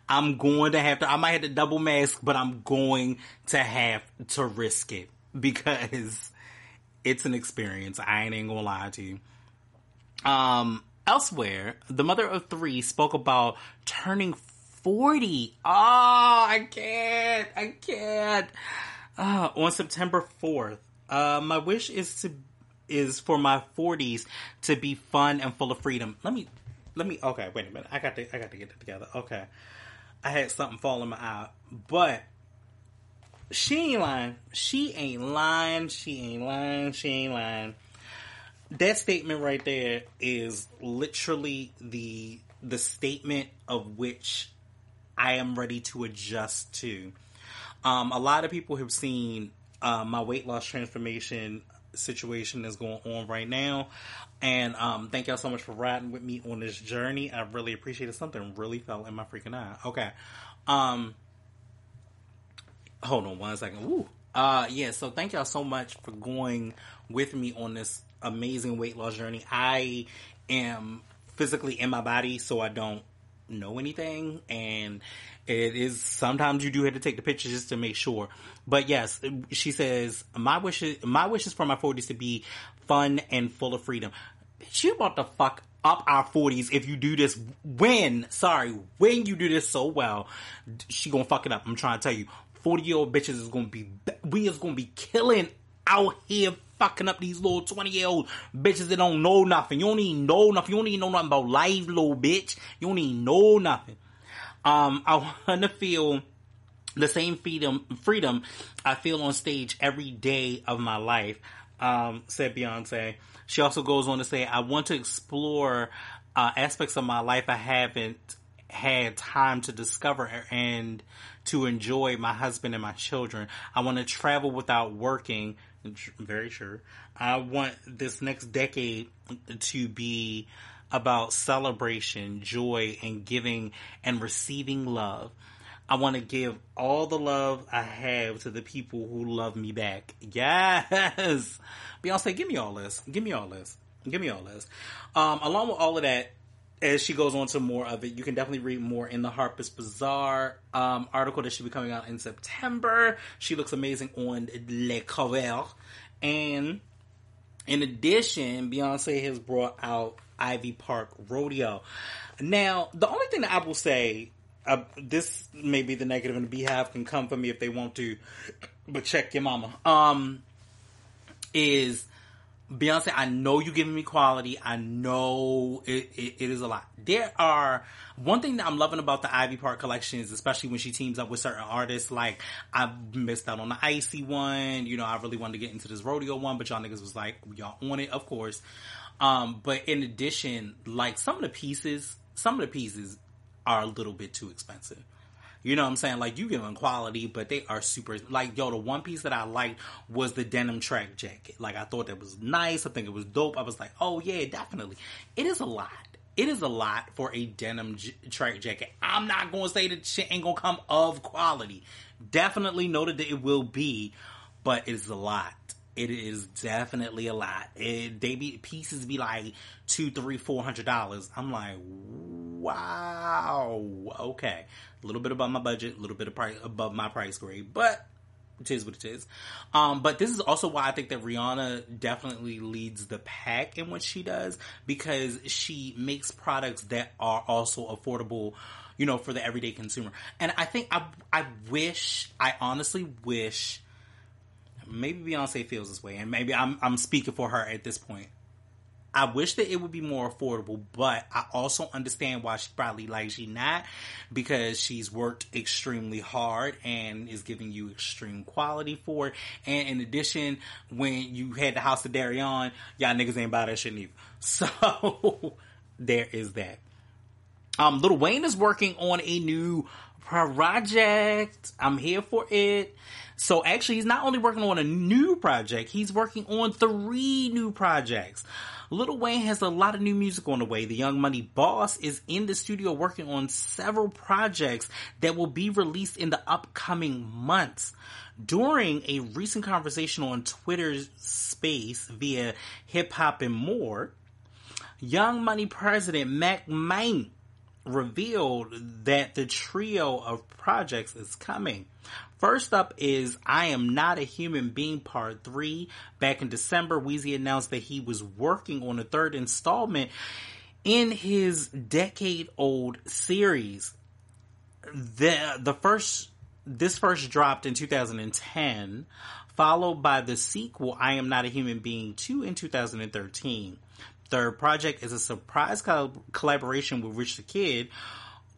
I'm going to have to, I might have to double mask, but I'm going to have to risk it because it's an experience. I ain't gonna lie to you. Um, elsewhere, the mother of three spoke about turning 40. Oh, I can't. I can't. Uh, on September 4th. Uh, my wish is to is for my 40s to be fun and full of freedom. Let me let me okay, wait a minute. I got to I got to get it together. Okay. I had something fall in my eye. But she ain't lying. She ain't lying. She ain't lying. She ain't lying. That statement right there is literally the the statement of which I am ready to adjust to. Um, a lot of people have seen uh, my weight loss transformation situation that's going on right now. And um, thank y'all so much for riding with me on this journey. I really appreciate it. Something really fell in my freaking eye. Okay. Um, hold on one second. Woo. Uh, yeah, so thank y'all so much for going with me on this amazing weight loss journey. I am physically in my body, so I don't know anything and it is sometimes you do have to take the pictures just to make sure but yes she says my wishes my wishes for my 40s to be fun and full of freedom you about to fuck up our 40s if you do this when sorry when you do this so well she gonna fuck it up i'm trying to tell you 40 year old bitches is gonna be we is gonna be killing out here fucking up these little 20 year old bitches that don't know nothing. You don't even know nothing. You don't even know nothing about life, little bitch. You don't even know nothing. Um, I want to feel the same freedom, freedom I feel on stage every day of my life, um, said Beyonce. She also goes on to say, I want to explore uh, aspects of my life I haven't had time to discover and to enjoy my husband and my children. I want to travel without working, very sure. I want this next decade to be about celebration, joy, and giving and receiving love. I want to give all the love I have to the people who love me back. Yes. Beyonce, give me all this. Give me all this. Give me all this. Um, along with all of that, as she goes on to more of it, you can definitely read more in the Harper's Bazaar um, article that should be coming out in September. She looks amazing on Le Cover. And in addition, Beyonce has brought out Ivy Park Rodeo. Now, the only thing that I will say, uh, this may be the negative, and the BeyHive can come for me if they want to, but check your mama. Um, is Beyonce, I know you're giving me quality. I know it, it, it is a lot. There are one thing that I'm loving about the Ivy Park collections, especially when she teams up with certain artists. Like I missed out on the Icy one. You know, I really wanted to get into this rodeo one, but y'all niggas was like, y'all on it, of course. Um, but in addition, like some of the pieces, some of the pieces are a little bit too expensive. You know what I'm saying? Like you give them quality, but they are super. Like yo, the one piece that I liked was the denim track jacket. Like I thought that was nice. I think it was dope. I was like, oh yeah, definitely. It is a lot. It is a lot for a denim j- track jacket. I'm not to say that shit ain't to come of quality. Definitely noted that it will be, but it is a lot. It is definitely a lot. It, they be pieces be like two, three, four hundred dollars. I'm like, wow, okay, a little bit above my budget, a little bit price above my price grade, but it is what it is. Um, but this is also why I think that Rihanna definitely leads the pack in what she does because she makes products that are also affordable, you know, for the everyday consumer. And I think I, I wish, I honestly wish, maybe Beyonce feels this way, and maybe I'm, I'm speaking for her at this point. I wish that it would be more affordable, but I also understand why she probably like she not because she's worked extremely hard and is giving you extreme quality for it. And in addition, when you had the house of Deréon, y'all niggas ain't buy that shit either. So there is that. Um, Little Wayne is working on a new project. I'm here for it. So actually, he's not only working on a new project, he's working on three new projects. Lil Wayne has a lot of new music on the way. The Young Money Boss is in the studio working on several projects that will be released in the upcoming months. During a recent conversation on Twitter's space via Hip Hop and More, Young Money president Mack Maine revealed that the trio of projects is coming. First up is I Am Not a Human Being Part 3. Back in December, Weezy announced that he was working on a third installment in his decade old series. The, the first, this first dropped in 2010, followed by the sequel, I Am Not a Human Being 2 in 2013. Third project is a surprise collaboration with Rich the Kid,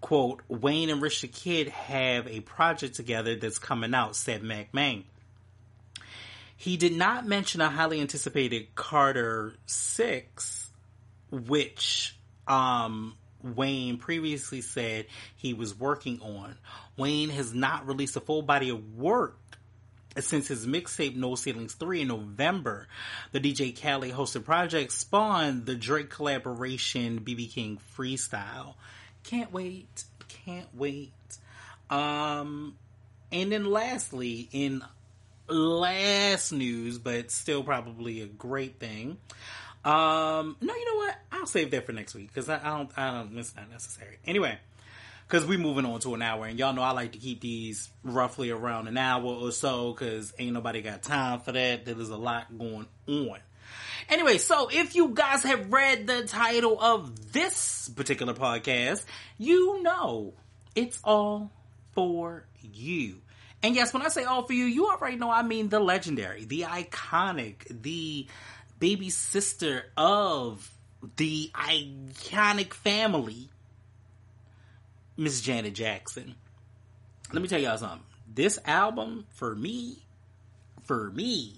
quote, Wayne and Rich the Kid have a project together that's coming out, said Maine. He did not mention a highly anticipated Carter 6, which, um, Wayne previously said he was working on. Wayne has not released a full body of work since his mixtape No Ceilings 3 in November. The DJ Khaled hosted project spawned the Drake collaboration BB King Freestyle. Can't wait. Can't wait. Um, and then lastly, in last news, but still probably a great thing. Um, no, you know what? I'll save that for next week because I, I, don't, I don't, it's not necessary. Anyway, because we're moving on to an hour, and y'all know I like to keep these roughly around an hour or so because ain't nobody got time for that. There's a lot going on. Anyway, so if you guys have read the title of this particular podcast, you know it's all for you. And yes, when I say all for you, you already know I mean the legendary, the iconic, the baby sister of the iconic family, Miss Janet Jackson. Let me tell y'all something. This album, for me, for me,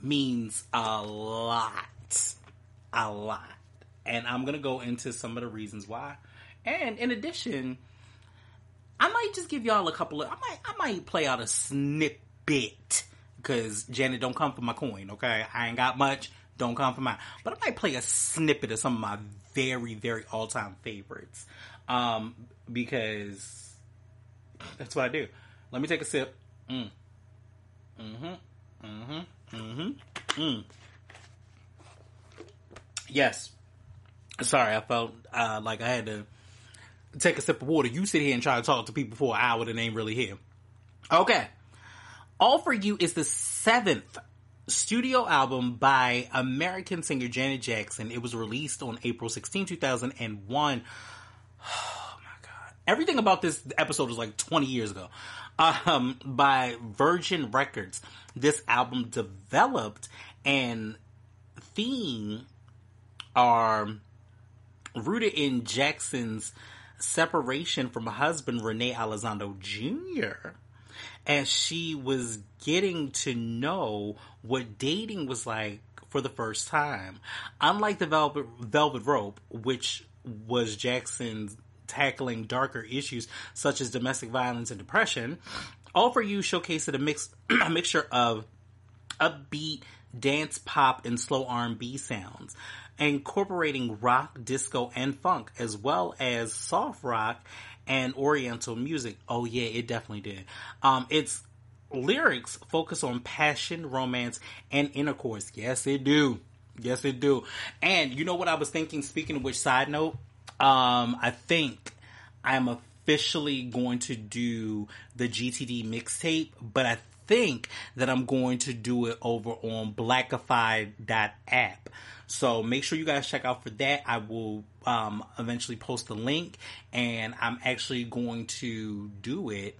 means a lot. A lot. And I'm to go into some of the reasons why. And in addition, I might just give y'all a couple of, I might, I might play out a snippet because Janet don't come for my coin, okay? I ain't got much, don't come for mine. But I might play a snippet of some of my very, very all time favorites. Um, because that's what I do. Let me take a sip. Mm. Mm-hmm. Mm-hmm. Mm-hmm. Mm. Yes. Sorry, I felt uh, like I had to take a sip of water. You sit here and try to talk to people for an hour that ain't really here. Okay. All for You is the seventh studio album by American singer Janet Jackson. It was released on April 16, 2001. Everything about this episode is like 20 years ago. Um, by Virgin Records. This album developed and theme are rooted in Jackson's separation from husband Renee Elizondo Jr. as she was getting to know what dating was like for the first time. Unlike the Velvet, Velvet Rope, which was Jackson's tackling darker issues such as domestic violence and depression, All For You showcased a mix a mixture of upbeat dance pop and slow R&B sounds incorporating rock, disco, and funk, as well as soft rock and oriental music. Oh yeah, it definitely did. Um, its lyrics focus on passion, romance, and intercourse. Yes, it do. Yes, it do. And you know what I was thinking? Speaking of which, side note, um, I think I'm officially going to do the GTD mixtape, but I think that I'm going to do it over on blackify.app. So make sure you guys check out for that. I will um, eventually post the link, and I'm actually going to do it.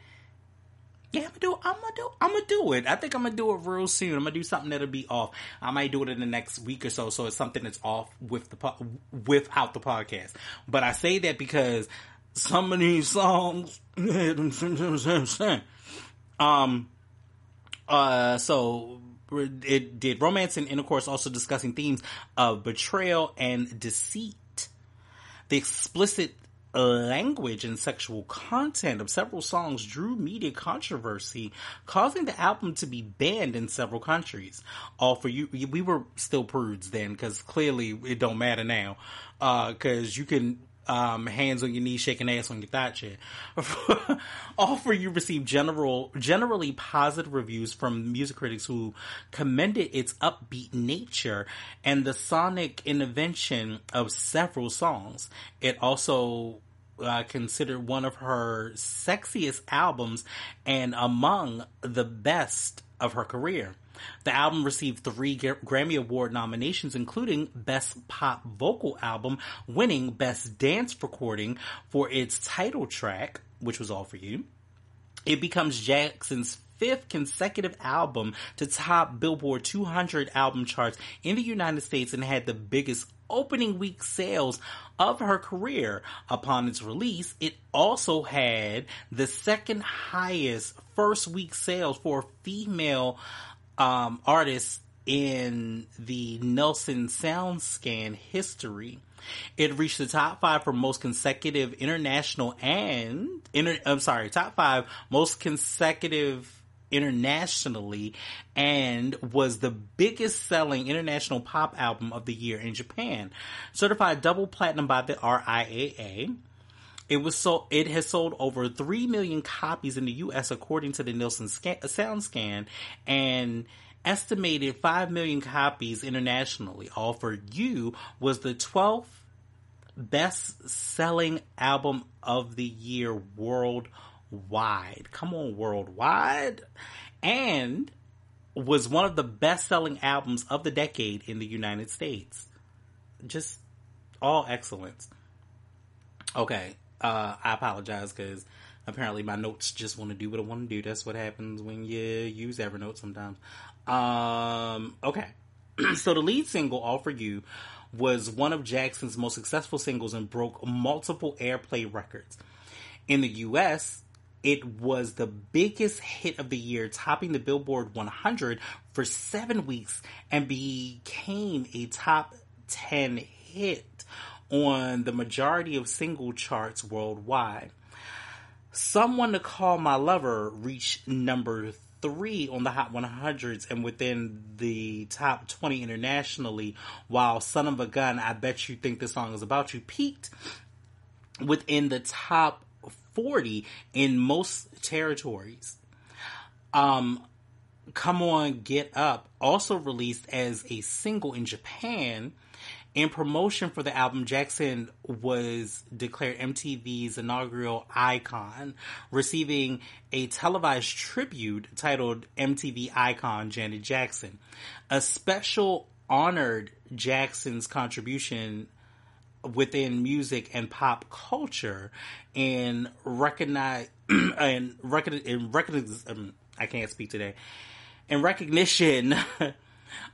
Yeah, I'm gonna do. I'm gonna do. I'm gonna do it. I think I'm gonna do it real soon. I'm gonna do something that'll be off. I might do it in the next week or so. So it's something that's off with the po- without the podcast. But I say that because some of these songs, um, uh, so it did romance and intercourse, also discussing themes of betrayal and deceit. The explicit language and sexual content of several songs drew media controversy, causing the album to be banned in several countries. All for you, we were still prudes then, because clearly it don't matter now, because uh, you can um, hands on your knees, shaking ass on your thought chair. All for you received general, generally positive reviews from music critics who commended its upbeat nature and the sonic intervention of several songs. It also uh, considered one of her sexiest albums and among the best of her career. The album received three Grammy Award nominations, including Best Pop Vocal Album, winning Best Dance Recording for its title track, which was All For You. It becomes Jackson's fifth consecutive album to top Billboard 200 album charts in the United States and had the biggest opening week sales of her career. Upon its release, it also had the second highest first week sales for female um, artists in the Nielsen SoundScan history. It reached the top five for most consecutive international and inter, I'm sorry, top five most consecutive internationally and was the biggest selling international pop album of the year in Japan. Certified double platinum by the RIAA. It was so it has sold over 3 million copies in the US according to the Nielsen scan, SoundScan and estimated 5 million copies internationally. All for You was the 12th best selling album of the year worldwide. Come on, worldwide. And was one of the best selling albums of the decade in the United States. Just all excellence. Okay, uh, I apologize because apparently my notes just want to do what I want to do. That's what happens when you use Evernote sometimes. Um, okay. so the lead single, All For You, was one of Jackson's most successful singles and broke multiple airplay records. In the US, it was the biggest hit of the year, topping the Billboard 100 for seven weeks and became a top 10 hit on the majority of single charts worldwide. Someone to Call My Lover reached number three on the Hot 100s and within the top 20 internationally, while Son of a Gun, I Bet You Think This Song Is About You, peaked within the top 40 in most territories. Um, Come On, Get Up, also released as a single in Japan. In promotion for the album, Jackson was declared MTV's inaugural icon, receiving a televised tribute titled MTV Icon Janet Jackson. A special honored Jackson's contribution within music and pop culture and recognize and recognize, and recognize um, I can't speak today in recognition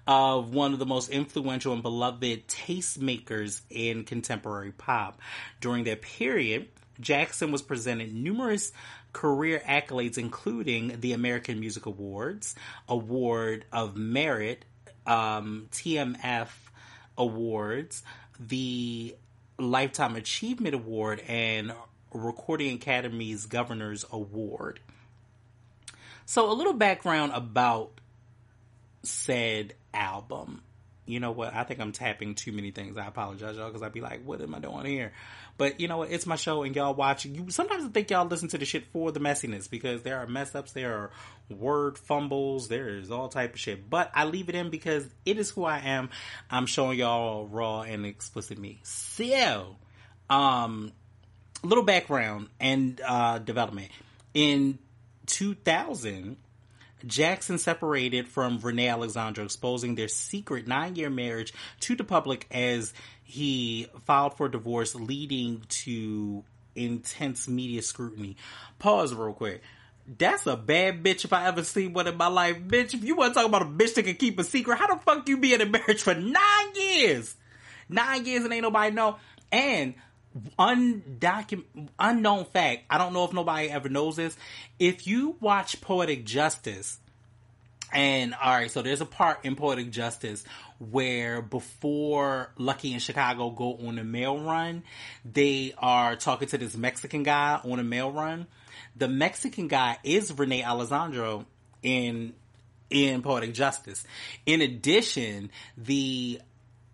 of one of the most influential and beloved tastemakers in contemporary pop. During that period, Jackson was presented numerous career accolades, including the American Music Awards, Award of Merit, um, TMF Awards, the Lifetime Achievement Award, and Recording Academy's Governor's Award. So, a little background about said album. You know what? I think I'm tapping too many things. I apologize, y'all, because I'd be like, what am I doing here? But you know what? It's my show, and y'all watch. You sometimes I think y'all listen to the shit for the messiness because there are mess ups, there are word fumbles, there is all type of shit. But I leave it in because it is who I am. I'm showing y'all raw and explicit me. So, um, little background and uh, development in 2000, Jackson separated from Renee Alexandro, exposing their secret nine year marriage to the public as he filed for divorce, leading to intense media scrutiny. Pause real quick. That's a bad bitch if I ever seen one in my life. Bitch, if you want to talk about a bitch that can keep a secret, how the fuck you be in a marriage for nine years? Nine years and ain't nobody know. And undocumented, unknown fact. I don't know if nobody ever knows this. If you watch Poetic Justice, and all right, so there's a part in Poetic Justice where before Lucky and Chicago go on a mail run, they are talking to this Mexican guy on a mail run. The Mexican guy is Renee Alessandro in in Poetic Justice. In addition, the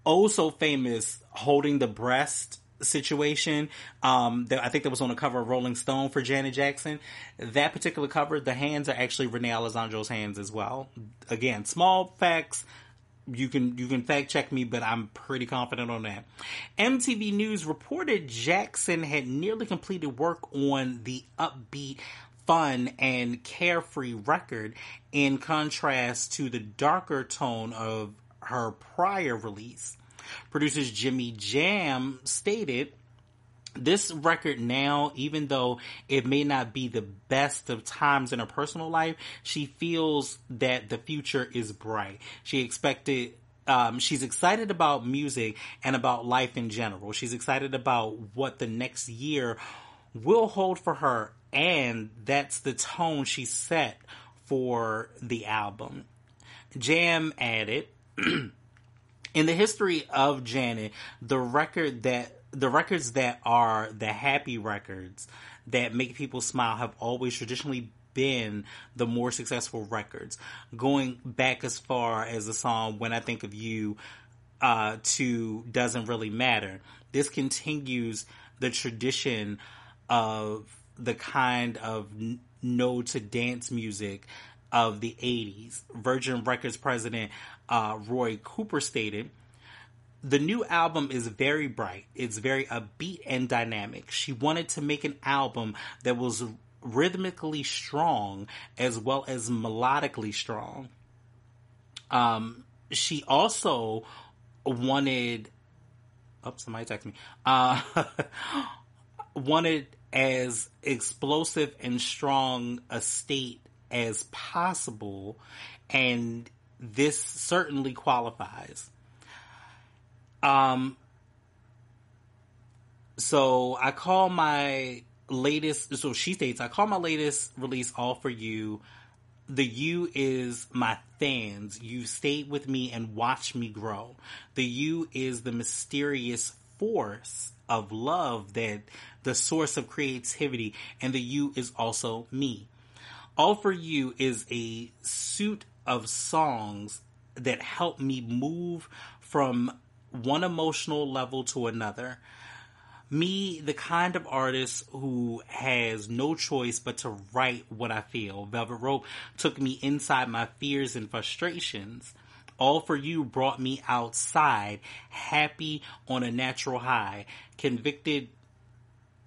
oh so famous holding the breast situation. Um, that I think that was on the cover of Rolling Stone for Janet Jackson. That particular cover, the hands are actually Renee Alexandro's hands as well. Again, small facts. You can you can fact check me, but I'm pretty confident on that. MTV News reported Jackson had nearly completed work on the upbeat fun and carefree record in contrast to the darker tone of her prior release. Producers Jimmy Jam stated, this record now, even though it may not be the best of times in her personal life, she feels that the future is bright. She expected um, she's excited about music and about life in general. She's excited about what the next year will hold for her, and that's the tone she set for the album. Jam added, in the history of Janet, the record that the records that are the happy records that make people smile have always traditionally been the more successful records. Going back as far as the song "When I Think of You" uh, to "Doesn't Really Matter," this continues the tradition of the kind of no to dance music of the 80s. Virgin Records president uh, Roy Cooper stated, the new album is very bright. It's very upbeat and dynamic. She wanted to make an album that was rhythmically strong as well as melodically strong. Um, she also wanted. Oh, somebody text me. Uh, wanted as explosive and strong a state as possible, and this certainly qualifies. Um, so I call my latest, so she states, I call my latest release All For You. The you is my fans. You stayed with me and watched me grow. The you is the mysterious force of love that the source of creativity and the you is also me. All for You is a suit of songs that help me move from one emotional level to another. Me, the kind of artist who has no choice but to write what I feel. Velvet Rope took me inside my fears and frustrations. All for You brought me outside, happy on a natural high, convicted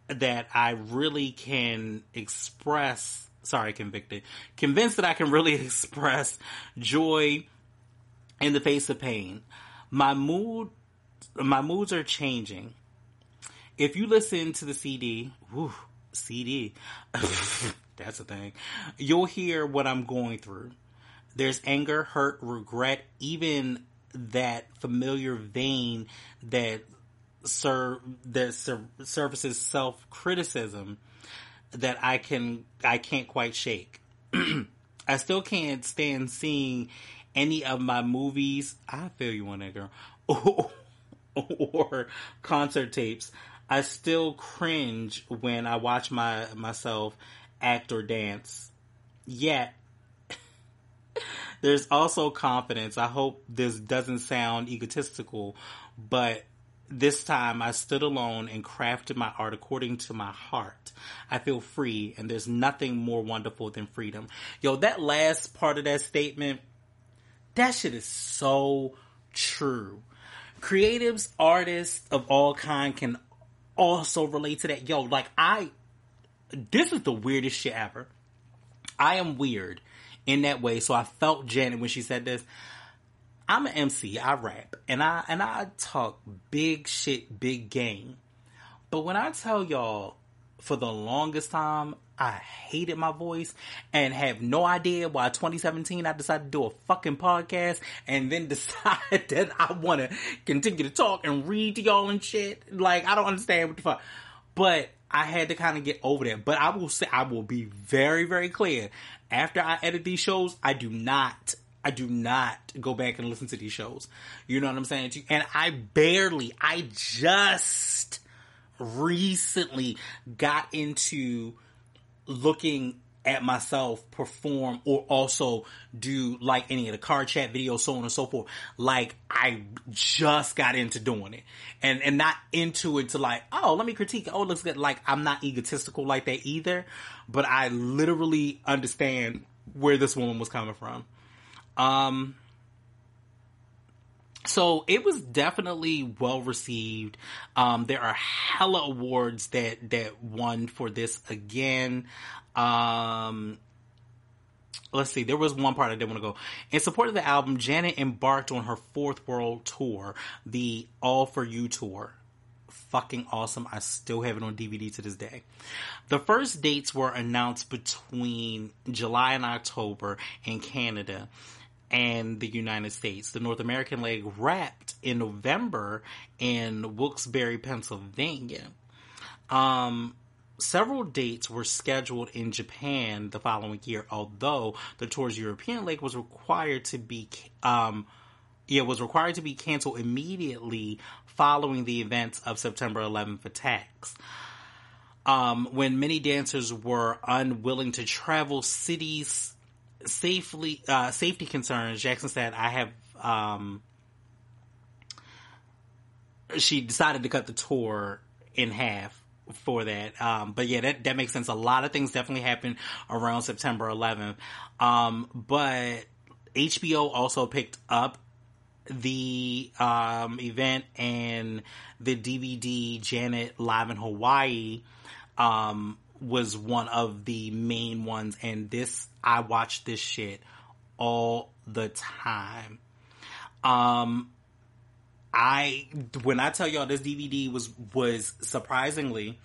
that I really can express, sorry, convicted, convinced that I can really express joy in the face of pain. My mood, my moods are changing. If you listen to the CD, whew, CD, that's a thing, you'll hear what I'm going through. There's anger, hurt, regret, even that familiar vein that serve that ser- services self criticism that I can I can't quite shake. I still can't stand seeing any of my movies. I feel you on that girl. Or, concert tapes. I still cringe when I watch my myself act or dance. Yet there's also confidence. I hope this doesn't sound egotistical, but this time I stood alone and crafted my art according to my heart. I feel free and there's nothing more wonderful than freedom. Yo, that last part of that statement, that shit is so true. Creatives, artists of all kind can also relate to that. Yo, like I, this is the weirdest shit ever. I am weird in that way. So I felt Janet when she said this. I'm an MC. I rap and I and I talk big shit, big game. But when I tell y'all, for the longest time, I hated my voice and have no idea why 2017 I decided to do a fucking podcast and then decide that I want to continue to talk and read to y'all and shit. Like I don't understand what the fuck. But I had to kind of get over that. But I will say I will be very very clear. After I edit these shows, I do not I do not go back and listen to these shows. You know what I'm saying? And I barely, I just recently got into looking at myself perform or also do like any of the car chat videos, so on and so forth. Like I just got into doing it and, and not into it to like, oh, let me critique. Oh, it looks good. Like I'm not egotistical like that either, but I literally understand where this woman was coming from. Um, so it was definitely well received. Um, there are hella awards that that won for this again. Um, let's see. There was one part I didn't want to go in support of the album. Janet embarked on her fourth world tour, the All for You tour. Fucking awesome. I still have it on DVD to this day. The first dates were announced between July and October in Canada and the United States. The North American leg wrapped in November in Wilkes-Barre, Pennsylvania. Um, several dates were scheduled in Japan the following year, although the tour's European leg was required to be, um, yeah, was required to be canceled immediately following the events of September 11th attacks. Um, when many dancers were unwilling to travel cities safely uh, safety concerns, Jackson said, "I have." Um, she decided to cut the tour in half for that. Um, but yeah, that that makes sense. A lot of things definitely happened around September 11th. Um, but HBO also picked up the um, event and the DVD Janet Live in Hawaii um, was one of the main ones, and this I watch this shit all the time. Um, I when I tell y'all this DVD was was surprisingly,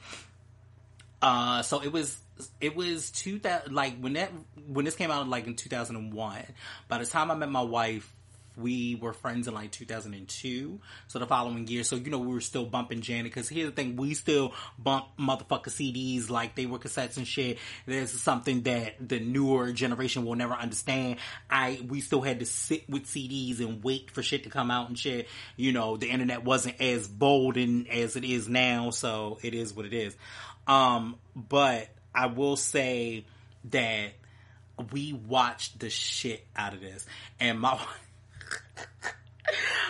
uh, so it was it was two thousand like when that when this came out like in two thousand and one. By the time I met my wife, we were friends in like 2002. So the following year, so you know, we were still bumping Janet. Cause here's the thing, we still bump motherfucker CDs like they were cassettes and shit. There's something that the newer generation will never understand. I, we still had to sit with CDs and wait for shit to come out and shit. You know, the internet wasn't as bold and as it is now. So it is what it is. Um, but I will say that we watched the shit out of this, and my.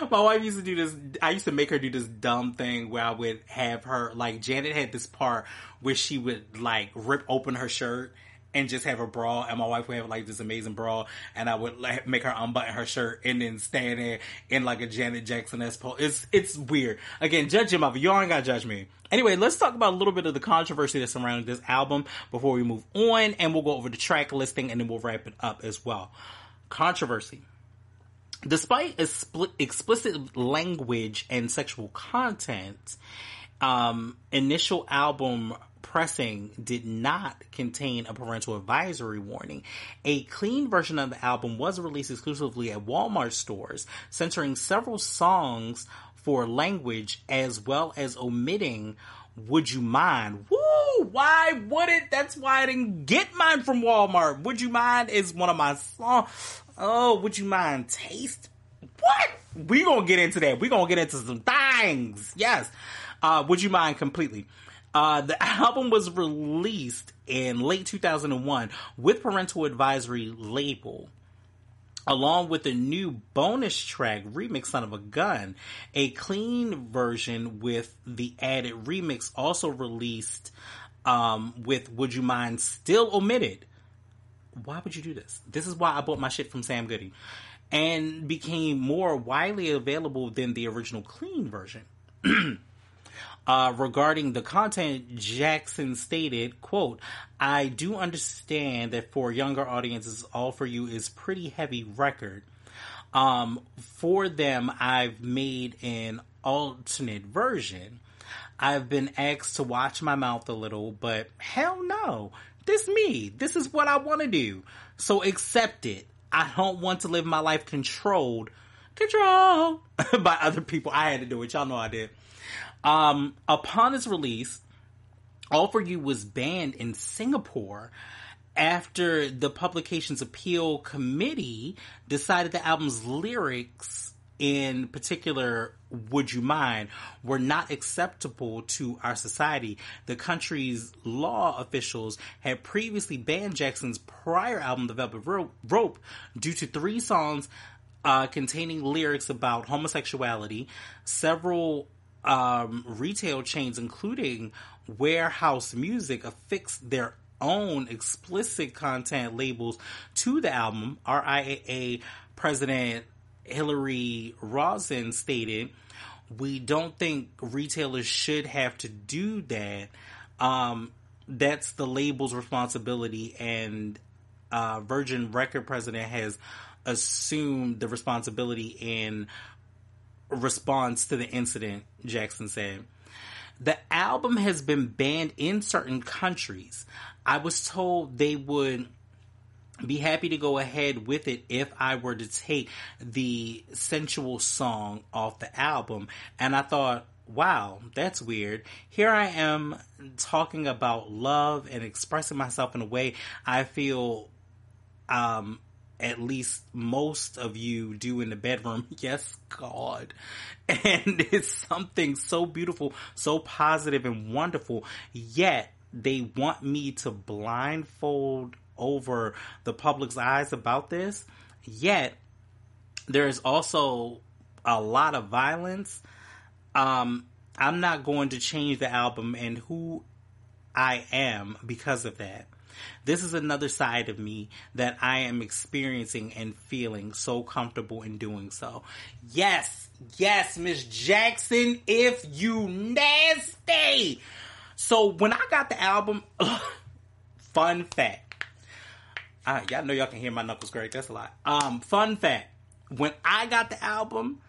My wife used to do this. I used to make her do this dumb thing where I would have her like Janet had this part where she would like rip open her shirt and just have a bra, and my wife would have like this amazing bra, and I would like, make her unbutton her shirt and then stand there in like a Janet Jackson pose. It's it's weird. Again, judge him of y'all ain't gotta judge me. Anyway, let's talk about a little bit of the controversy that's surrounding this album before we move on, and we'll go over the track listing and then we'll wrap it up as well. Controversy. Despite explicit language and sexual content, um, initial album pressing did not contain a parental advisory warning. A clean version of the album was released exclusively at Walmart stores, censoring several songs for language as well as omitting Would You Mind? Woo! Why would it? That's why I didn't get mine from Walmart. Would You Mind is one of my songs. Oh, would you mind taste? What? We gonna get into that. We gonna get into some things. Yes. Uh, would you mind completely? Uh, the album was released in late 2001 with parental advisory label along with a new bonus track remix son of a gun a clean version with the added remix also released um, with would you mind still omitted why would you do this this is why i bought my shit from sam goody and became more widely available than the original clean version Uh, regarding the content, Jackson stated, quote, I do understand that for younger audiences, All For You is pretty heavy record. Um, for them, I've made an alternate version. I've been asked to watch my mouth a little, but hell no. This me. This is what I want to do. So accept it. I don't want to live my life controlled, controlled by other people. I had to do it. Y'all know I did. Um, upon its release, All For You was banned in Singapore after the publication's appeal committee decided the album's lyrics, in particular, Would You Mind, were not acceptable to our society. The country's law officials had previously banned Jackson's prior album, The Velvet Rope, due to three songs uh, containing lyrics about homosexuality. Several um, retail chains, including Wherehouse Music, affixed their own explicit content labels to the album. RIAA President Hillary Rosen stated, "We don't think retailers should have to do that. Um, that's the label's responsibility, and uh, Virgin Record President has." assumed the responsibility in response to the incident, Jackson said. The album has been banned in certain countries. I was told they would be happy to go ahead with it if I were to take the sensual song off the album. And I thought, wow, that's weird. Here I am talking about love and expressing myself in a way I feel um, at least most of you do in the bedroom. Yes, God. And it's something so beautiful, so positive and wonderful. Yet they want me to blindfold over the public's eyes about this. Yet there's also a lot of violence. Um, I'm not going to change the album and who I am because of that. This is another side of me that I am experiencing and feeling so comfortable in doing so. Yes, yes, Miss Jackson, if you nasty. So when I got the album, fun fact. Uh, y'all know y'all can hear my knuckles great. That's a lot. Um, fun fact. When I got the album,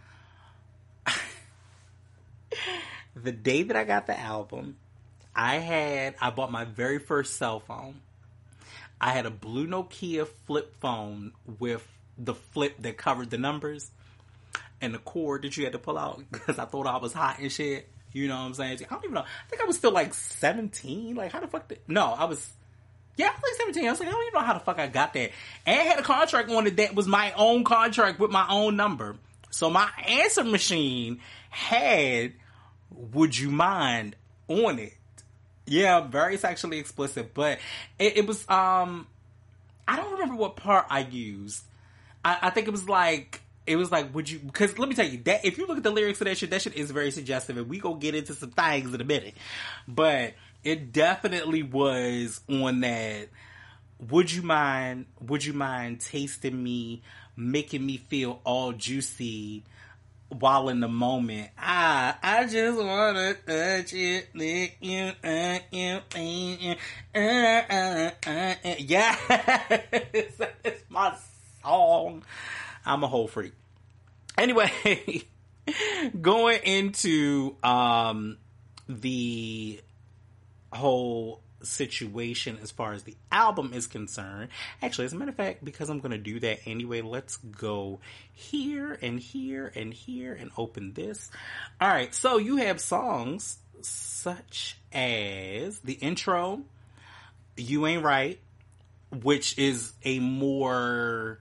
the day that I got the album, I had I bought my very first cell phone. I had a blue Nokia flip phone with the flip that covered the numbers and the cord that you had to pull out because I thought I was hot and shit. You know what I'm saying? I don't even know. I think I was still like 17. Like, how the fuck did. No, I was. Yeah, I was like 17. I was like, I don't even know how the fuck I got that. And had a contract on it that was my own contract with my own number. So my answer machine had Would You Mind on it. Yeah, very sexually explicit, but it, it was um I don't remember what part I used. I, I think it was like it was like, would you? Because let me tell you that if you look at the lyrics of that shit, that shit is very suggestive, and we gonna get into some things in a minute. But it definitely was on that. Would you mind? Would you mind tasting me, making me feel all juicy? While in the moment, I I just wanna touch it, lick you, uh, uh, uh, yeah, it's my song. I'm a whole freak. Anyway, going into um, the whole situation as far as the album is concerned. Actually, as a matter of fact, because I'm going to do that anyway, let's go here and here and here and open this. All right, so you have songs such as the intro, You Ain't Right, which is a more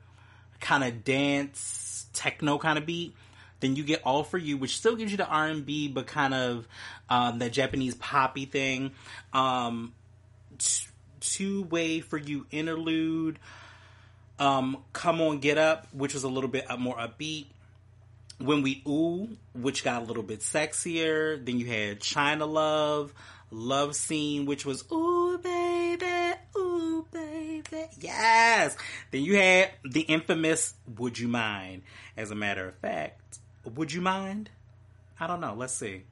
kind of dance techno kind of beat. Then you get All for You, which still gives you the R and B, but kind of um, that Japanese poppy thing. Um, t- two way for you interlude. Um, Come on, get up, which was a little bit more upbeat. When we ooh, which got a little bit sexier. Then you had China Love, Love Scene, which was ooh baby, ooh baby, yes. Then you had the infamous Would You Mind? As a matter of fact, would you mind? I don't know. Let's see.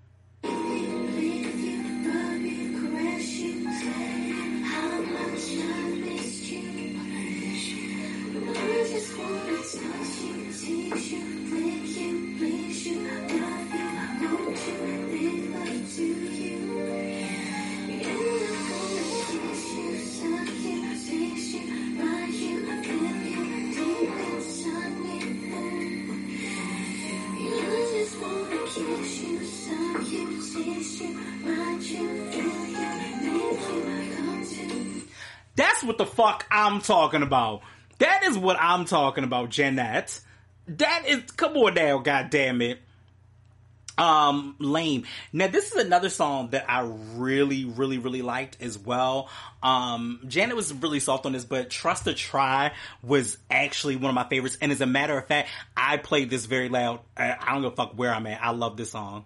That's what the fuck I'm talking about. That is what I'm talking about, Jeanette. That is, come on now, god damn it. Um, lame. Now this is another song that I really, really, really liked as well. Um, Janet was really soft on this, but Trust to Try was actually one of my favorites. And as a matter of fact, I played this very loud. I, I don't give a fuck where I'm at. I love this song.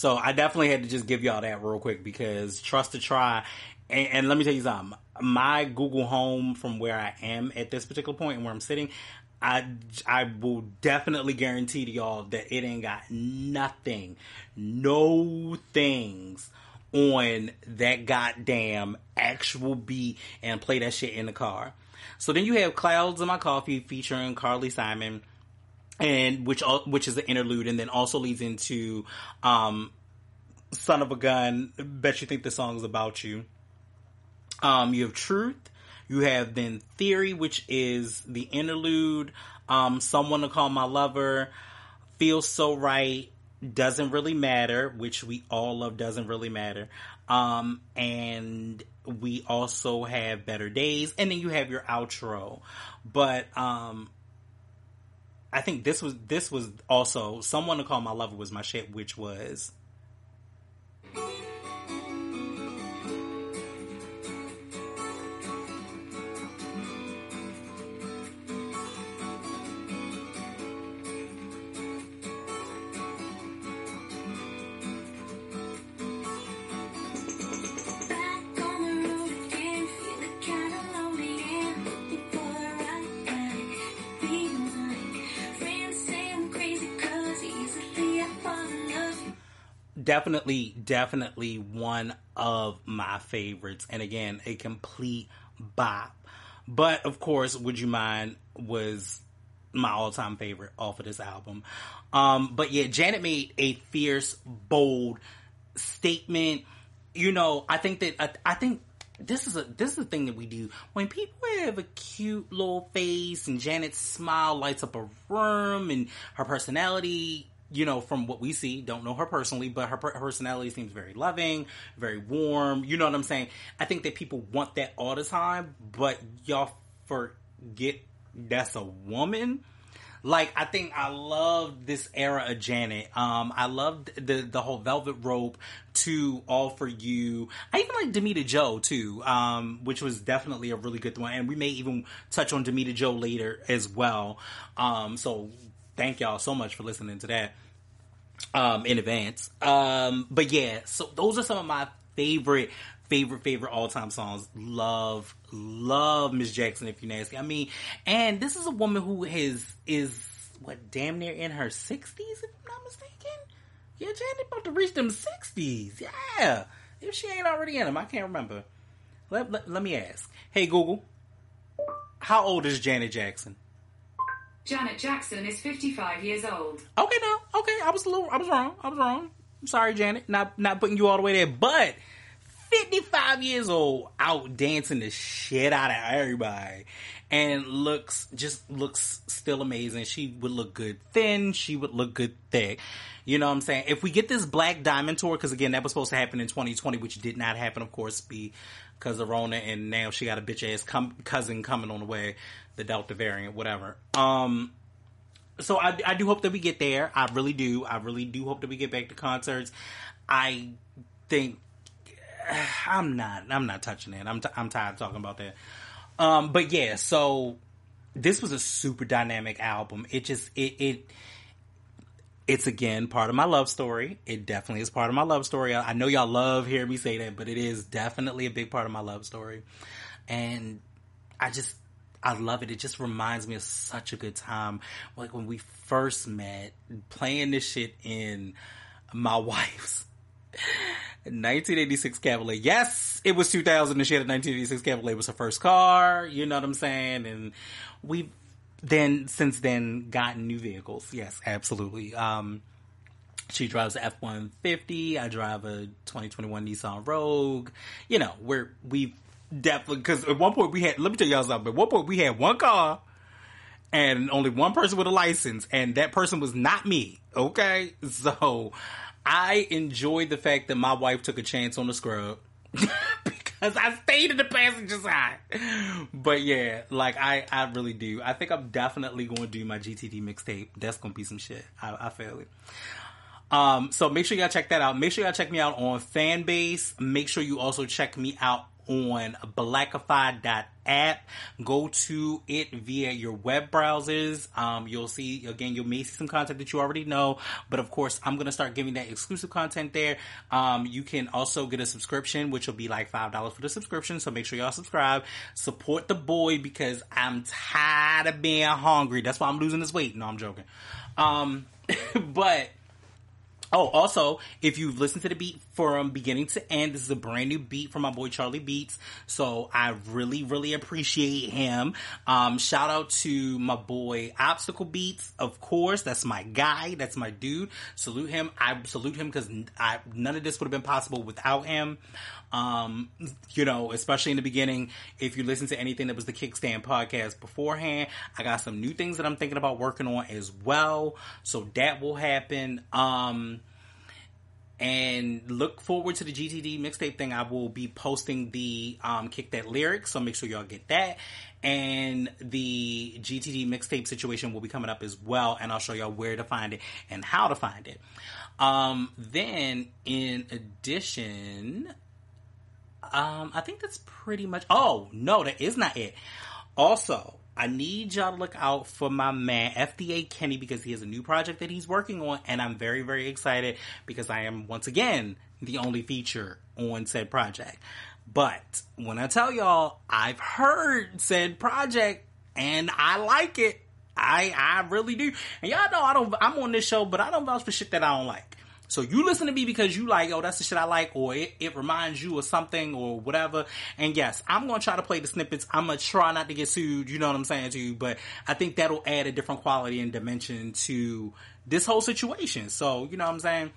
So I definitely had to just give y'all that real quick because Trust to Try, and, and, let me tell you something. My Google Home from where I am at this particular point and where I'm sitting, I I will definitely guarantee to y'all that it ain't got nothing, no things on that goddamn actual beat and play that shit in the car. So then you have Clouds in My Coffee featuring Carly Simon and which which is the interlude, and then also leads into um, "Son of a Gun." Bet you think the song's about you. Um, you have "Truth." You have then "Theory," which is the interlude. Um, "Someone to Call My Lover," "Feels So Right," doesn't really matter, which we all love. Doesn't really matter. Um, and we also have "Better Days," and then you have your outro. But um, I think this was this was also someone to call my lover was my shit, which was definitely, definitely one of my favorites. And again, a complete bop. But of course, Would You Mind was my all time favorite off of this album. Um, but yeah, Janet made a fierce, bold statement. You know, I think that I, I think this is a this is the thing that we do when people have a cute little face and Janet's smile lights up a room and her personality you know, from what we see, don't know her personally, but her, personality seems very loving, very warm. You know what I'm saying? I think that people want that all the time, but y'all forget that's a woman. Like I think I love this era of Janet. Um, I loved the the whole Velvet Rope to All for You. I even like Damita Jo too, um, which was definitely a really good one. And we may even touch on Damita Jo later as well. Um, so thank y'all so much for listening to that um, in advance. Um, but yeah, so those are some of my favorite, favorite, favorite all time songs. Love, love Miss Jackson if you nasty. I mean, and this is a woman who is is what damn near in her sixties if I'm not mistaken. Yeah, Janet about to reach them sixties. Yeah, if she ain't already in them, I can't remember. Let, let, let me ask. Hey Google, how old is Janet Jackson? Janet Jackson is 55 years old. Okay, no, okay, I was a little, I was wrong. I was wrong. I'm sorry, Janet, not not putting you all the way there, but 55 years old, out dancing the shit out of everybody, and looks just looks still amazing. She would look good thin. She would look good thick. You know what I'm saying? If we get this Black Diamond tour, because again, that was supposed to happen in 2020, which did not happen, of course, because of Rona, and now she got a bitch ass com- cousin coming on the way, the Delta variant, whatever. Um, so I, I do hope that we get there. I really do. I really do hope that we get back to concerts. I think I'm not. I'm not touching it. I'm. T- I'm tired of talking about that. Um, but yeah. So this was a super dynamic album. It just it it. It's again part of my love story. It definitely is part of my love story. I, I know y'all love hearing me say that, but it is definitely a big part of my love story. And I just I love it. It just reminds me of such a good time. Like when we first met, playing this shit in my wife's 1986 Cavalier. Yes, it was 2000 and she had a 1986 Cavalier. It was her first car. You know what I'm saying? And we've then, since then, gotten new vehicles. Yes, absolutely. Um, she drives an F-150. I drive a 2021 Nissan Rogue. You know, we're, we've definitely because at one point we had let me tell y'all something. At one point we had one car and only one person with a license, and that person was not me. Okay, so I enjoyed the fact that my wife took a chance on the scrub. because I stayed in the passenger side. But yeah, like I, I really do. I think I'm definitely going to do my GTD mixtape. That's going to be some shit. I, I feel it. Um, so make sure y'all check that out. Make sure y'all check me out on Fanbase. Make sure you also check me out on blackify.app. Go to it via your web browsers. Um, you'll see, again, you may see some content that you already know, but of course, I'm going to start giving that exclusive content there. Um, you can also get a subscription, which will be like $5 for the subscription. So make sure y'all subscribe. Support the boy because I'm tired of being hungry. That's why I'm losing this weight. No, I'm joking. Um, but Oh, also, if you've listened to the beat from beginning to end, this is a brand new beat from my boy Charlie Beats. So I really, really appreciate him. Um, shout out to my boy Obstacle Beats, of course. That's my guy. That's my dude. Salute him. I salute him because none of this would have been possible without him. Um, you know, especially in the beginning, if you listen to anything that was the Kickstand podcast beforehand, I got some new things that I'm thinking about working on as well. So that will happen. Um, and look forward to the GTD mixtape thing. I will be posting the um, Kick That lyrics, so make sure y'all get that. And the GTD mixtape situation will be coming up as well, and I'll show y'all where to find it and how to find it. Um, then, in addition, um, I think that's pretty much. Oh no, that is not it. Also, I need y'all to look out for my man FDA Kenny because he has a new project that he's working on, and I'm very very excited because I am once again the only feature on said project. But when I tell y'all, I've heard said project and I like it. I I really do. And y'all know I don't. I'm on this show, but I don't vouch for shit that I don't like. So you listen to me because you like, oh, that's the shit I like, or it, it reminds you of something or whatever. And yes, I'm to try to play the snippets. I'm to try not to get sued. You know what I'm saying to you, but I think that'll add a different quality and dimension to this whole situation. So, you know what I'm saying?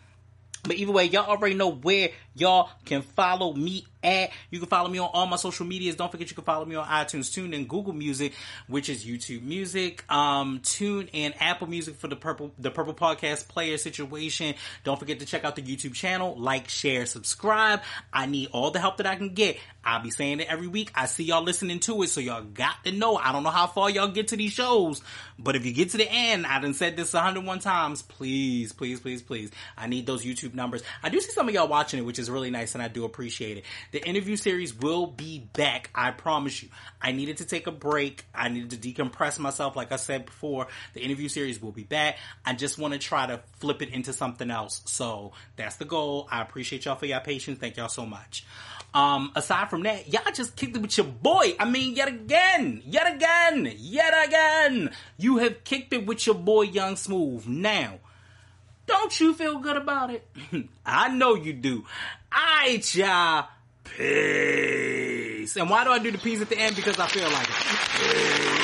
But either way, y'all already know where y'all can follow me at. You can follow me on all my social medias. Don't forget you can follow me on iTunes, Tune, and Google Music, which is YouTube Music, um, Tune, and Apple Music for the Purple the Purple Podcast Player situation. Don't forget to check out the YouTube channel, like, share, subscribe. I need all the help that I can get. I'll be saying it every week. I see y'all listening to it, so y'all got to know. I don't know how far y'all get to these shows, but if you get to the end, I done said this 101 times. Please, please, please, please. I need those YouTube numbers. I do see some of y'all watching it, which is really nice, and I do appreciate it. The interview series will be back. I promise you. I needed to take a break. I needed to decompress myself. Like I said before, the interview series will be back. I just want to try to flip it into something else. So that's the goal. I appreciate y'all for your patience. Thank y'all so much. Um, aside from that, y'all just kicked it with your boy. I mean, yet again, yet again, yet again, you have kicked it with your boy Young Smooth. Now, don't you feel good about it? I know you do. Alright, y'all. Peace. And why do I do the peace at the end? Because I feel like it.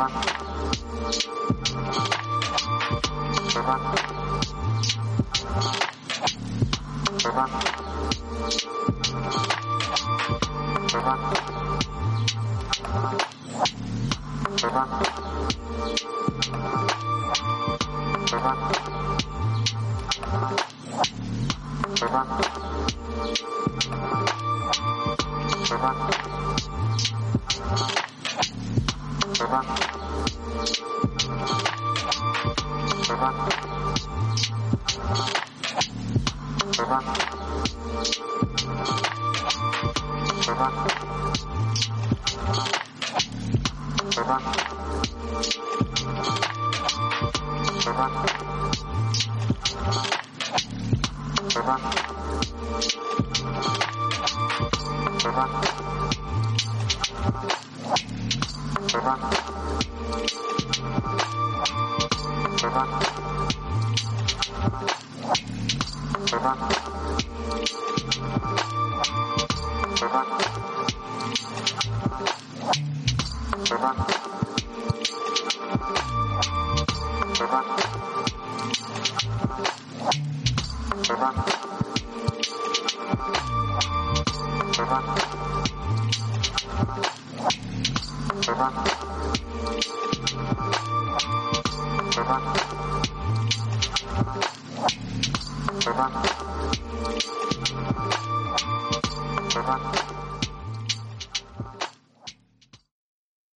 好好好。